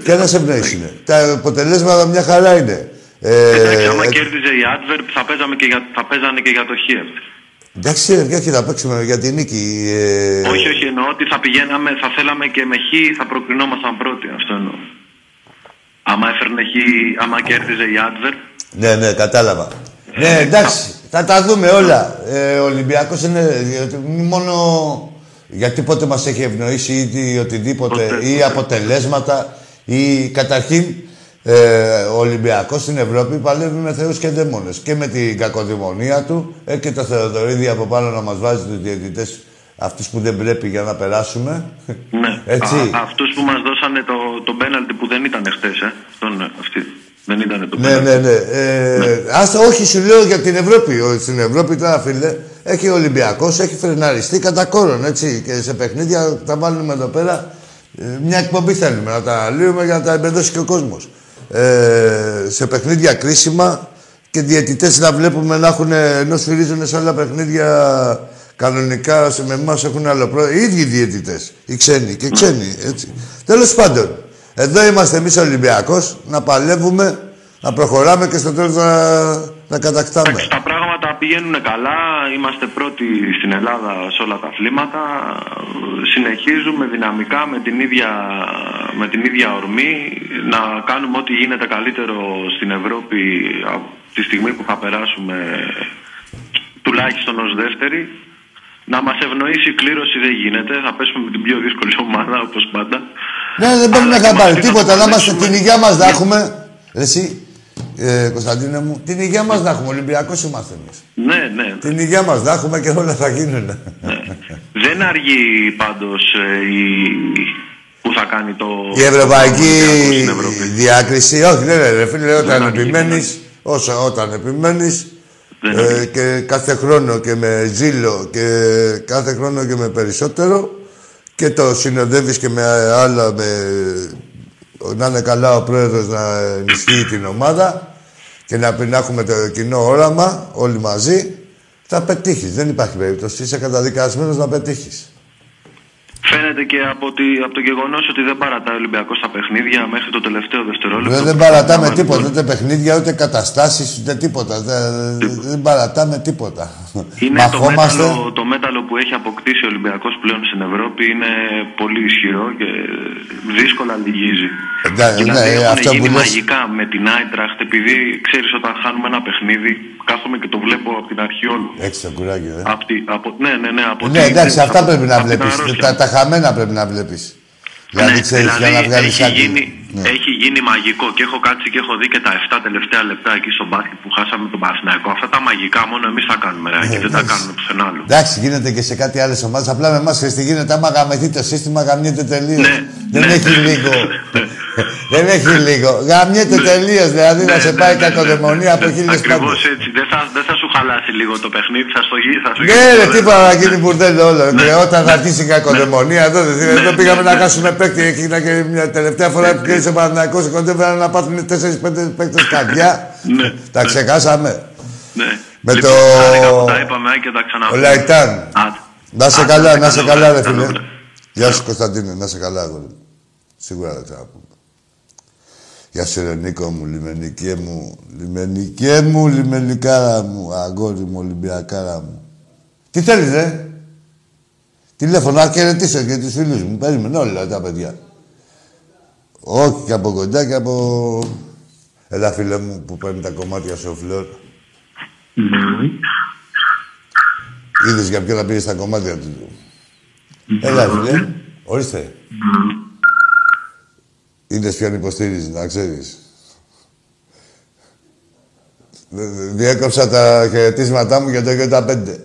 Και να σε ευνοήσουν. Τα αποτελέσματα μια χαρά είναι. Ε, Εντάξει, άμα ε, κέρδιζε η Adverb θα, και για, θα παίζανε και για το Χίεβ. Εντάξει, ρε, και θα παίξουμε για την νίκη. Ε... Όχι, όχι, εννοώ ότι θα πηγαίναμε, θα θέλαμε και με χ, θα προκρινόμασταν πρώτοι. Αυτό εννοώ. Άμα έφερνε χ, άμα κέρδιζε η Adver. Ναι, ναι, κατάλαβα. ναι, εντάξει, θα τα δούμε όλα. Ε, ο Ολυμπιακός είναι μόνο γιατί πότε μας έχει ευνοήσει ή οτιδήποτε ή αποτελέσματα ή καταρχήν ε, ο Ολυμπιακός στην Ευρώπη παλεύει με θεούς και δαίμονες. Και με την κακοδημονία του ε, και το Θεοδωρίδη από πάνω να μας βάζει τους διαιτητές αυτούς που δεν πρέπει για να περάσουμε. Ναι. Έτσι. Α, αυτούς που μας δώσανε το, το πέναλτι που δεν ήταν χτες, ε. Τον, αυτή. Δεν ήταν το ναι, πέναλτι. Ναι, ναι, ε, ναι. Ας, όχι, σου λέω για την Ευρώπη. Στην Ευρώπη τώρα, φίλε, έχει ο Ολυμπιακός, έχει φρεναριστεί κατά κόρον, έτσι. Και σε παιχνίδια τα βάλουμε εδώ πέρα. Ε, μια εκπομπή θέλουμε να τα λύουμε για να τα εμπεδώσει και ο κόσμος ε, σε παιχνίδια κρίσιμα και διαιτητές να βλέπουμε να έχουν, ενώ σφυρίζουν σε άλλα παιχνίδια κανονικά σε με εμάς έχουν άλλο πρόεδρο. Οι ίδιοι διαιτητές, οι ξένοι και οι ξένοι, έτσι. Τέλος πάντων, εδώ είμαστε εμείς Ολυμπιακός, να παλεύουμε, να προχωράμε και στο τέλος να, να κατακτάμε. Τα πράγματα πηγαίνουν καλά, είμαστε πρώτοι στην Ελλάδα σε όλα τα αθλήματα, συνεχίζουμε δυναμικά με την ίδια, με την ίδια ορμή να κάνουμε ό,τι γίνεται καλύτερο στην Ευρώπη από τη στιγμή που θα περάσουμε τουλάχιστον ως δεύτερη. Να μας ευνοήσει η κλήρωση δεν γίνεται, θα πέσουμε με την πιο δύσκολη ομάδα όπως πάντα. Ναι, δεν πρέπει να κάνουμε τίποτα, να είμαστε την υγεία μας να έχουμε. Εσύ, ε, Κωνσταντίνε μου, την υγεία μας να έχουμε. Ολυμπιακός είμαστε εμείς. Ναι, ναι. Την υγεία μας να έχουμε και όλα θα γίνουν. Ναι. Δεν αργεί πάντως ε, η... που θα κάνει το... Η ευρωπαϊκή διάκριση. Όχι, ναι, ναι, ρε φίλε, όταν επιμένεις, όσο όταν επιμένεις, ε, και κάθε χρόνο και με ζήλο και κάθε χρόνο και με περισσότερο και το συνοδεύεις και με άλλα, με να είναι καλά ο πρόεδρος να ενισχύει την ομάδα και να, να έχουμε το κοινό όραμα όλοι μαζί, θα πετύχεις. Δεν υπάρχει περίπτωση. Είσαι καταδικασμένος να πετύχεις. Φαίνεται και από, τη, από το γεγονός ότι δεν παρατάει ο Ολυμπιακός στα παιχνίδια μέχρι το τελευταίο δευτερόλεπτο. Δεν, παρατάμε τίποτα, ούτε παιχνίδια, ούτε καταστάσεις, ούτε τίποτα. Δεν, δεν παρατάμε τίποτα. Είναι το μέταλλο, το μέταλλο που έχει αποκτήσει ο Ολυμπιακός πλέον στην Ευρώπη είναι πολύ ισχυρό και δύσκολα λυγίζει. Ναι, δηλαδή, ναι, αυτό γίνει που μαγικά με την Άιντραχτ, επειδή ξέρεις όταν χάνουμε ένα παιχνίδι, κάθομαι και το βλέπω από την αρχή όλου. Έχεις το κουράκι, ναι, ναι, ναι. Από ναι, εντάξει, αυτά πρέπει να βλέπεις. Τα, τα χαμένα πρέπει να βλέπεις. Δηλαδή, Ναι, ξέρεις, για να βγάλεις έχει, άκρη. γίνει, Ναι. έχει γίνει μαγικό και έχω κάτσει και έχω δει και τα 7 τελευταία λεπτά εκεί στο μπάσκετ που χάσαμε τον Παναθηναϊκό. Αυτά τα μαγικά μόνο εμείς τα κάνουμε, ρε, και δεν τα εντάξει. κάνουμε πουθενά άλλο. Εντάξει, γίνεται και σε κάτι άλλες ομάδες. Απλά με εμάς τι γίνεται. Άμα γαμεθεί το σύστημα, γαμιέται τελείως. Ναι, δεν ναι. έχει λίγο. Δεν έχει λίγο. Γαμιέται τελείως. Δηλαδή να Ναι, σε ναι, πάει ναι, ναι, κακοδαιμονία από χίλιε Ακριβώς πάντε. έτσι. Δεν θα, δεν θα σου χαλάσει λίγο το παιχνίδι, θα στο γύρει. Θα στο Ναι, γυρίσει ρε, το τίποτα δεύτερο. να γίνει μπουρδέλο όλο. Και όταν θα αρχίσει η κακοδαιμονία, εδώ, δεν- εδώ Ναι, πήγαμε ναι, να ναι. χάσουμε παίκτη. Εκείνα και μια τελευταία φορά που κέρδισε ο Παναθηναϊκός, κοντεύανε να πάθουν 4-5 παίκτες καρδιά. Ναι, Τα ξεχάσαμε. Ναι. Με Λοιπόν, το- χάρηκα που τα είπαμε και τα Ο ξαναπούμε. Λαϊτάν. Άντε. Να σε Άντε, καλά, να σε καλό καλά, ρε βράδυ, φίλε. καλό βράδυ. Γεια σου Κωνσταντίνε, να σε καλά, αγόρι. μου. Σίγουρα θα ξαναπούμε. Γεια σου, ρε Νίκο μου, λιμενικέ μου, λιμενικέ μου, λιμενικάρα μου, αγόρι μου, Ολυμπιακάρα μου. Τι θέλεις, ρε; Τηλέφωνο, να χαιρετήσω και τους φίλους μου. Περίμενε όλα τα παιδιά. Όχι και από κοντά και από... Έλα, φίλε μου, που παίρνει τα κομμάτια στο φλόρ. Είδες για ποιον να πήγε στα κομμάτια του. Έλα, φίλε. Ορίστε. Είδες ποιον υποστήριζε, να ξέρεις. Δ- δ- Διέκοψα τα χαιρετίσματά μου για το Γιώτα 5.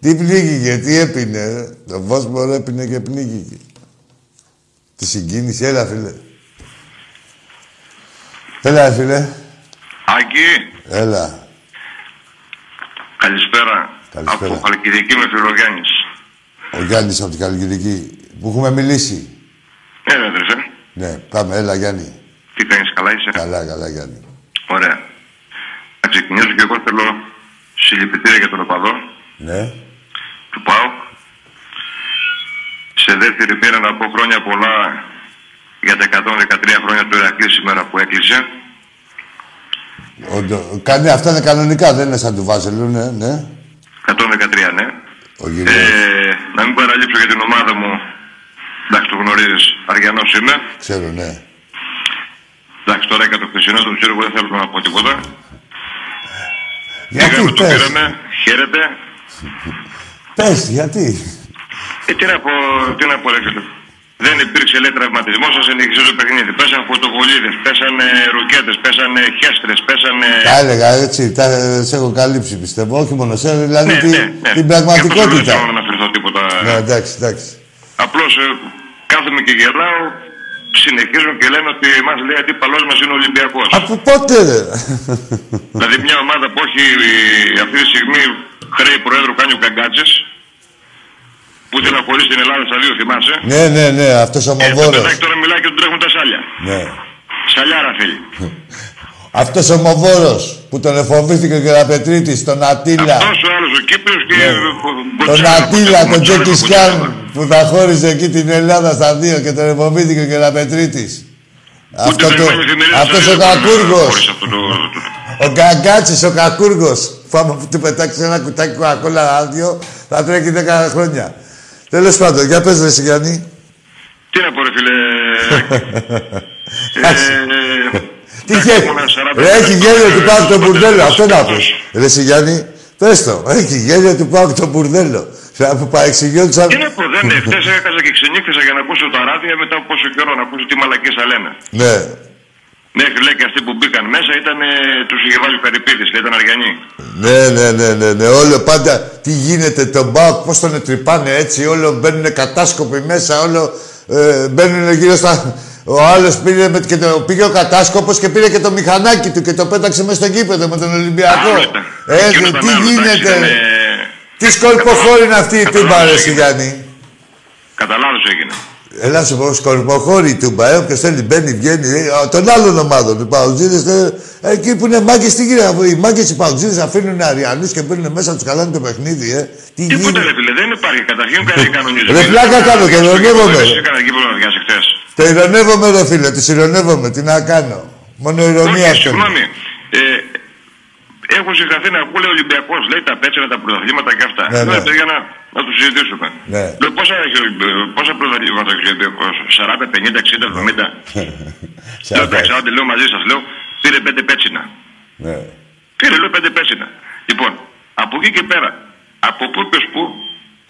Τι πνίγηκε, τι έπινε, ρε. Το Βόσπορο έπινε και πνίγηκε. Τη συγκίνηση, έλα, φίλε. Έλα, φίλε. Άκη, Έλα. καλησπέρα. Καλησπέρα. Από Χαλκιδική με Φιλογιάννης. Ο Γιάννης από την Καλλικιδική, που έχουμε μιλήσει. Ναι, ρε, αδερφέ. Ναι, πάμε, έλα, Γιάννη. Τι κάνεις, καλά είσαι; Καλά, καλά, Γιάννη. Ωραία. Να ξεκινήσω και εγώ θέλω συλληπιτήρια για τον οπαδό Ναι. του ΠΑΟΚ. Σε δεύτερη πήρα να πω χρόνια πολλά για τα 113 χρόνια του Ηρακλή σήμερα που έκλεισε. Ο, το- κάνει, αυτά είναι κανονικά, δεν είναι σαν του Βάζελου, ναι, ναι. 113, ναι. Ο γύρω. Ε, να μην παραλείψω για την ομάδα μου. Εντάξει, το γνωρίζεις, Αριανός είμαι. Ξέρω, ναι. Εντάξει, τώρα για το χθεσινό του Τσίρκο δεν θέλω να πω τίποτα. Γιατί, Πήγαμε, το πες, πήραμε, χαίρετε. πες, γιατί. Ε, τι να πω, τι να πω, ρε φίλε. Δεν υπήρξε λέει τραυματισμός, σα συνεχίζει το παιχνίδι. Πέσαν φωτοβολίδες, πέσανε ρουκέτε, πέσανε χέστρες, πέσανε. Τα έλεγα έτσι, τα σε έχω καλύψει πιστεύω. Όχι μόνο σε, δηλαδή Ναι, τη- ναι, ναι. την Γι' πραγματικότητα. αυτό δεν θέλω να αναφερθώ τίποτα. Ναι, εντάξει, εντάξει. Απλώς κάθομαι και γελάω, συνεχίζουν και λένε ότι μας λέει αντίπαλός μας είναι ο Ολυμπιακός. Από πότε, ρε. δηλαδή μια ομάδα που έχει ε, αυτή τη στιγμή χρέη προέδρου κάνει ο Καγκάτσε, που ήθελε να χωρίσει την Ελλάδα στα δύο, θυμάσαι. ναι, ναι, ναι, αυτός ο Ε, το Μοβόρος. παιδάκι τώρα μιλάει και του τρέχουν τα σάλια. Ναι. Σαλιάρα θέλει. Αυτός ο Μοβόρος που τον εφοβήθηκε ο Κεραπετρίτης, τον Ατήλα. Αυτός ο άλλος ο Κύπριος και. Ναι. ο- ο- Τον ο- Ατήλα, ο- τον ο- Τζέκι ο- Σκιάν που θα χώριζε εκεί την Ελλάδα στα δύο και τον εφοβήθηκε ο Κεραπετρίτης. Ούτε Αυτό δεν το, υπάρχει εφημερίδα αυτός στα ο δύο χωρίς Κακούργος. αυτό το- το- Ο Γκαγκάτσης, ο Κακούργος. Που άμα του πετάξει ένα κουτάκι κοκακόλα άδειο, θα τρέχει 10 χρόνια. Τέλος πάντων, για πες ρε εσύ, Γιάννη. Τι να πω, ρε φίλε. Εντάξει. Ε, Τι εντάξει, γέλιο. ήμουνα 40 Ρε, έχει γέλιο του Πάουκ το Πότε μπουρδέλο. δεν Αυτό να αυτός. πεις. Ρε εσύ, Γιάννη, πες το. Έχει γέλιο του Πάουκ το μπουρδέλο. Που παρεξηγιόντουσαν... Τι να πω, δεν είναι. Χθες έκαζα και ξενύχτησα για να ακούσω τα ράδια μετά από πόσο καιρό να ακούσω τι μαλακίες θα λένε. Ναι. Μέχρι λέει και αυτοί που μπήκαν μέσα ήταν, ε, τους είχε βάλει ο Περιπίδης, λέει, ήταν Αριανοί. Ναι, ναι, ναι, ναι, ναι. Όλο πάντα τι γίνεται, τον Πάουκ, πώς τον τρυπάνε έτσι, όλο μπαίνουν κατάσκοποι μέσα, όλο ε, μπαίνουν γύρω στα... Ο άλλος πήρε με, και το, πήγε ο κατάσκοπος και πήρε και το μηχανάκι του και το πέταξε μέσα στο γήπεδο με τον Ολυμπιακό. Άλλο ήταν. Ε, Εκείνος ήταν τι άλλο, εντάξει, γίνεται. ήταν, ρε. ε, Τι σκορποχώρη είναι αυτή η Κατά τούμπα, λάθος ρε εσύ, έγινε. Γιάννη. Κατά λάθος έγινε. Έλα σου πω, σκορποχώρη η τούμπα. Ε, όποιος θέλει μπαίνει, βγαίνει. Ε, α, των άλλων ομάδων, του Παουτζίδες, ε, εκεί που είναι μάγκες, τι γίνεται. Οι μάγκες οι Παουτζίδες αφήνουν Αριανούς και μπαίνουν μέσα, τους καλάνε το παιχνίδι, ε. Τι Τίποτε γίνεται. ρε φίλε, δεν υπάρχει. Καταρχήν κάνει κανονισμό. Ρε, πλάκα κάνω, το ειρωνεύομαι. Εσύ έκανα εκεί που να διάσει χθες. Το ειρωνεύομαι, ρε φίλε, τους ειρωνεύομαι. Τι να κάνω. Μόνο ηρωνία Όχι, αυτό. συγγνώμη. Ε, έχω συγχαθεί να ακούω λέει Ολυμπιακός, λέει τα πέτσερα, τα πρωταθλήματα και αυτά. Ναι, Ναι, ναι. παιδιά, να, να του συζητήσουμε. Ναι. Λέω, πόσα, έχει, ο Ολυμπ- ε, πόσα πρωταθλήματα έχει ο Ολυμπιακό, 40, 50, 60, 70. λέω, εντάξει, άντε, λέω μαζί σας, λέω, πήρε πέντε πέτσινα. Ναι. Πήρε, λέω, πέντε πέτσινα. Λοιπόν, από εκεί και πέρα, Από πού πες πού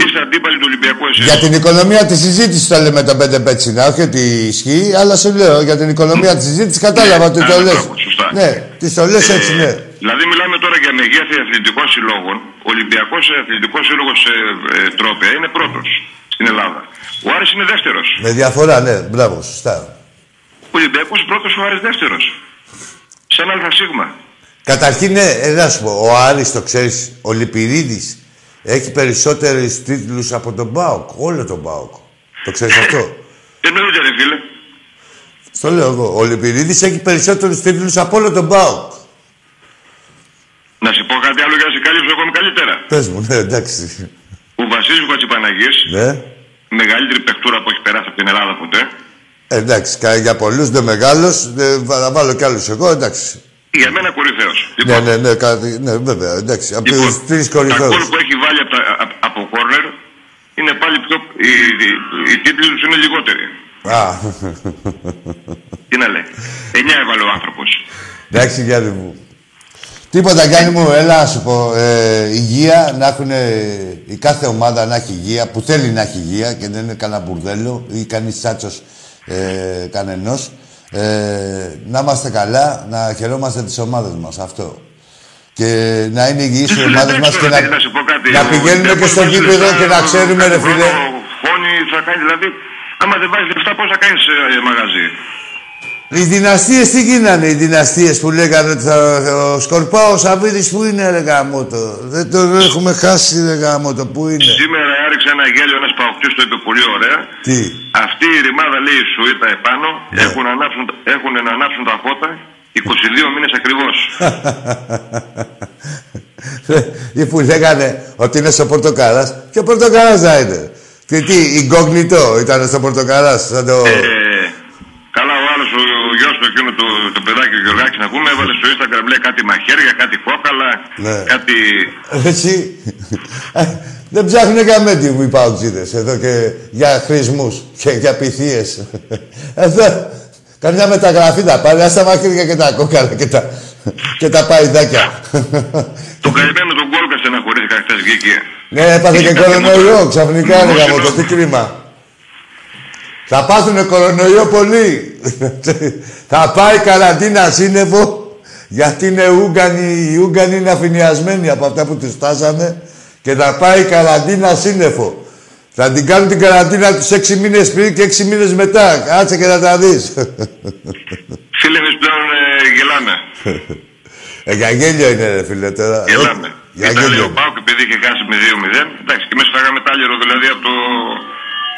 είστε αντίπαλοι του Ολυμπιακού εσείς. Για την οικονομία της συζήτησης το λέμε το πέντε πέτσινα, όχι ότι ισχύει, αλλά σου λέω για την οικονομία της συζήτησης κατάλαβα ότι το Α, λες. μπράβο, σωστά. Ναι, τι το λες έτσι, ναι. Δηλαδή, μιλάμε τώρα για μεγέθη αθλητικών συλλόγων. Ο Ολυμπιακός Αθλητικός Σύλλογος ε, ε, Τρόπια είναι πρώτος στην Ελλάδα. Ο Άρης είναι δεύτερος. Με διαφορά, ναι, μπράβο, σωστά. Ο Ολυμπιακός πρώτος, ο Άρης δεύτερος. Σε ένα ΑΣ. Καταρχήν, ναι, ε, να σου πω, ο Άρης το ξέρεις, ο Λυπηρίδης έχει περισσότερους τίτλους από τον Μπάουκ, όλο τον Μπάουκ. Το ξέρεις αυτό; Εννοείται, ρε φίλε. Στο λέω εγώ. Ο Λυπηρίδης έχει περισσότερους τίτλους από όλο τον Μπάουκ. Να σου πω κάτι άλλο για να σε καλύψω ακόμη καλύτερα. Πες μου, ναι, εντάξει. Ο Βασίλης Κοτσιπαναγής, Ναι. μεγαλύτερη παιχτούρα που έχει περάσει από την Ελλάδα ποτέ, Ε, εντάξει, κα- για πολλούς δεν μεγάλος, ε, θα βάλω κι άλλους εγώ, εντάξει. Για μένα κορυφαίος. Ναι, ναι, ναι, κάτι, ναι, βέβαια, εντάξει. Από Λοιπόν, τους τρεις τα γκολ κορυφαίους. που έχει βάλει από, τα, απ- από κόρνερ είναι πάλι πιο. Οι, οι, οι τίτλοι τους είναι λιγότεροι. Α, Τι να λέει. Εννιά έβαλε ο άνθρωπος. εντάξει, Γιάννη μου. Τίποτα, Γιάννη μου, έλα να σου πω. Ε, υγεία, να έχουν η κάθε ομάδα να έχει υγεία, που θέλει να έχει υγεία και δεν είναι κανένα μπουρδέλο ή κανείς τσάτσο ε, κανενός. Ε, να είμαστε καλά, να χαιρόμαστε τις ομάδες μας, αυτό. Και να είναι υγιείς οι ομάδες μας και να, Να σου πω κάτι. να ο πηγαίνουμε και στο Ολυμπιακός γήπεδο λεφτά, και να ξέρουμε, ρε κάθε φίλε. χρόνο Φόνη θα κάνει δηλαδή. Άμα δεν βάζει λεφτά, πώ θα κάνει μαγαζί. Οι δυναστείες τι γίνανε, οι δυναστείες που λέγανε ότι θα, ο Σκορπάος ο Σαββίδης που είναι ρε γαμότο. Δεν τον έχουμε χάσει ρε γαμότο, πού είναι; Σήμερα έριξε ένα γέλιο ένας παοκτή, το είπε πολύ ωραία. Τι; Αυτή η ρημάδα λέει σου σουίτα επάνω Ναι. έχουν, ανάψουν, έχουν να ανάψουν τα φώτα 22 μήνες ακριβώς. Ή που λέγανε ότι είναι στο Πορτοκάλας. Και ο Πορτοκάλας να είναι. Και τι, ιγκόγνητο ήταν στο Πορτοκάλας, σαν το... Ε, καλά, ο άλλο, ο, ο γιο του εκείνο το, το παιδάκι, ο Γιωργάκη, να πούμε, έβαλε στο Instagram λέει κάτι μαχαίρια, κάτι κόκαλα, Ναι. κάτι. Εσύ. Ε, Δεν ψάχνουν καμέντι μου οι παουτζίδες εδώ και για χρησμούς και για πυθίες. Εδώ καμιά μεταγραφή θα πάρει, ας τα μαχαίρια και τα κόκαλα και τα, και τα παϊδάκια. Το καημένο τον Γκόλκα στεναχωρήθηκα χθες βγήκε. Ναι, έπαθε και κορονοϊό ξαφνικά, ρε γαμώ, το τι κρίμα. Θα πάθουνε κορονοϊό πολύ. θα πάει καραντίνα σύννεφο, γιατί είναι Ούγγανοι, οι Ούγγανοι είναι αφηνιασμένοι από αυτά που τους φτάσανε και θα πάει καραντίνα σύννεφο. Θα την κάνουν την καραντίνα τους έξι μήνες πριν και έξι μήνες μετά. Κάτσε και να τα δεις. Φίλε, εμείς πλέον ε, γελάμε. ε, για γέλιο είναι ρε φίλε τώρα. Γελάμε. Ε, Για Ήταν λέει γέλιο. ο Πάουκ επειδή είχε χάσει με 2-0. Εντάξει, και εμείς φάγαμε τάλιρο δηλαδή από το.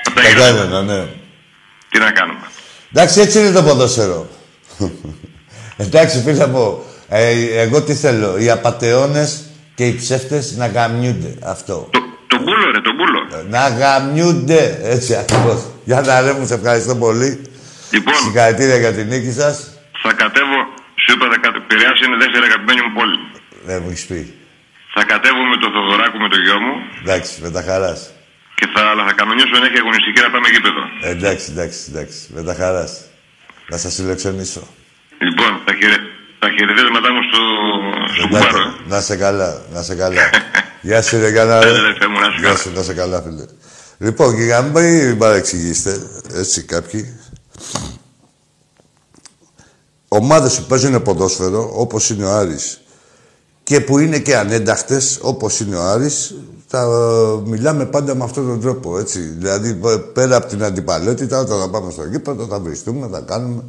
Από τα Τα γέλια. κάναινα, ναι. Τι να κάνουμε. Εντάξει, έτσι είναι το ποδόσφαιρο. Εντάξει, φίλε μου, ε, εγώ τι θέλω, οι απατεώνες και οι ψεύτες να γαμιούνται. Αυτό. Το, το μπούλο, ρε, το μπούλο. Να γαμιούνται. Έτσι ακριβώς. Για να ρε μου, σε ευχαριστώ πολύ. Λοιπόν, Συγχαρητήρια για την νίκη σας. θα κατέβω. Σου είπα, θα κατε... Πειραιάς είναι η δεύτερη αγαπημένη μου πόλη. Δεν μου έχεις πει. Θα κατέβω με το Θοδωράκο με το γιο μου Εντάξει, με τα χαράς. Και θα, αλλά θα κανονίσω ενέχεια αγωνιστική να πάμε γήπεδο. Εντάξει, εντάξει, εντάξει. Με τα χαράς. Να σας φιλοξενήσω. Λοιπόν, τα, χαιρε... τα χαιρετίσματά μου στο, στο Εντάξει, κουμπάρο. να σε καλά, να σε καλά. Γεια σου, ρε Γιάννα. ρε. Έλα, αδερφέ μου, να είσαι Γεια καλά. σου, να σε καλά, φίλε. Λοιπόν, και για να μην παρεξηγήσετε, έτσι κάποιοι, ομάδες που παίζουν ποδόσφαιρο, όπως είναι ο Άρης, και που είναι και ανένταχτες, όπως είναι ο Άρης, θα ε, μιλάμε πάντα με αυτόν τον τρόπο, έτσι. Δηλαδή, π- πέρα από την αντιπαλότητα, όταν θα πάμε στο γήπεδο, θα βριστούμε, θα κάνουμε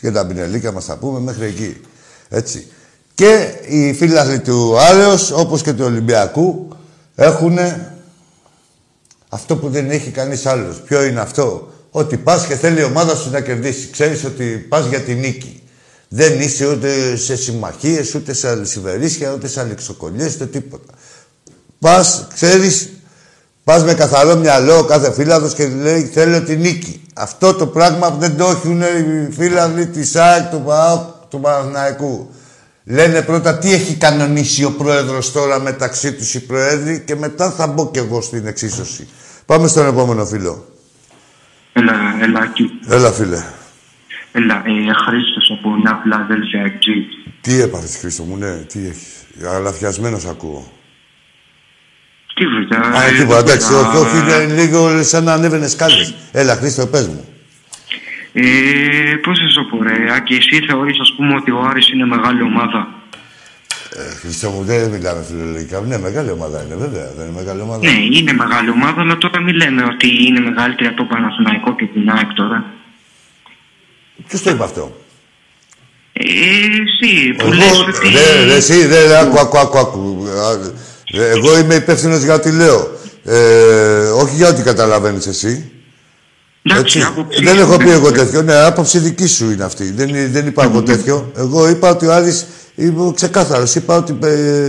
και τα πινελίκια μας θα πούμε μέχρι εκεί. Έτσι. Και οι φίλαθλοι του Άρεος, όπως και του Ολυμπιακού, έχουν αυτό που δεν έχει κανείς άλλος. Ποιο είναι αυτό; Ότι πας και θέλει η ομάδα σου να κερδίσει. Ξέρεις ότι πας για τη νίκη. Δεν είσαι ούτε σε συμμαχίες, ούτε σε αλυσιβερίσια, ούτε σε αλεξοκολλιές, ούτε τίποτα. Πας, ξέρεις, πας με καθαρό μυαλό ο κάθε φίλαδος και λέει θέλω τη νίκη. Αυτό το πράγμα δεν το έχουν οι φίλαδοι της ΑΕΚ, του ΠΑΟΚ, του Παναθηναϊκού. Λένε πρώτα τι έχει κανονίσει ο πρόεδρος τώρα μεταξύ τους οι προέδροι και μετά θα μπω κι εγώ στην εξίσωση. Πάμε στον επόμενο φίλο. Έλα, Ελάκη. Έλα φίλε. Έλα, ε, Χρήστος από Νέα Φιλαδέλφια, Εκτζή. Τι έπαθες Χρήστο μου, ναι, τι έχεις. Αλαφιασμένος ακούω. Τι τέτοια. Α, Ε, τίποτα, εντάξει, τίποτα. όχι, όχι, είναι λίγο σαν να ανέβαινες σκάλες. Έλα, Χρήστο, πες μου. Ε, Πώς θα σου πω, ρε, Άκη, εσύ θεωρείς, ας πούμε, ότι ο Άρης είναι μεγάλη ομάδα; Ε, Χρήστο μου, δεν μιλάμε φιλολογικά. Ναι, μεγάλη ομάδα είναι, βέβαια. Δεν είναι μεγάλη ομάδα. Ναι, είναι μεγάλη ομάδα, αλλά τώρα μην λέμε ότι είναι μεγαλύτερη από το Παναθηναϊκό και την ΑΕΚ τώρα. Ποιος το είπε αυτό; Ε, εσύ που Εγώ, λες ότι... ρε, ρε, εσύ, ρε, ρε, άκου, άκου, άκου, άκου. Α, ρε, Εγώ είμαι υπεύθυνος για ό,τι λέω. Ε, όχι για ό,τι καταλαβαίνεις εσύ. Εντάξει, Έτσι. άποψη Δεν έχω πει είναι. εγώ τέτοιο. Ναι, άποψη δική σου είναι αυτή. Δεν, δεν είπα εγώ τέτοιο. Εγώ είπα ότι ο Άρης είμαι ξεκάθαρος. Είπα ότι. Ε,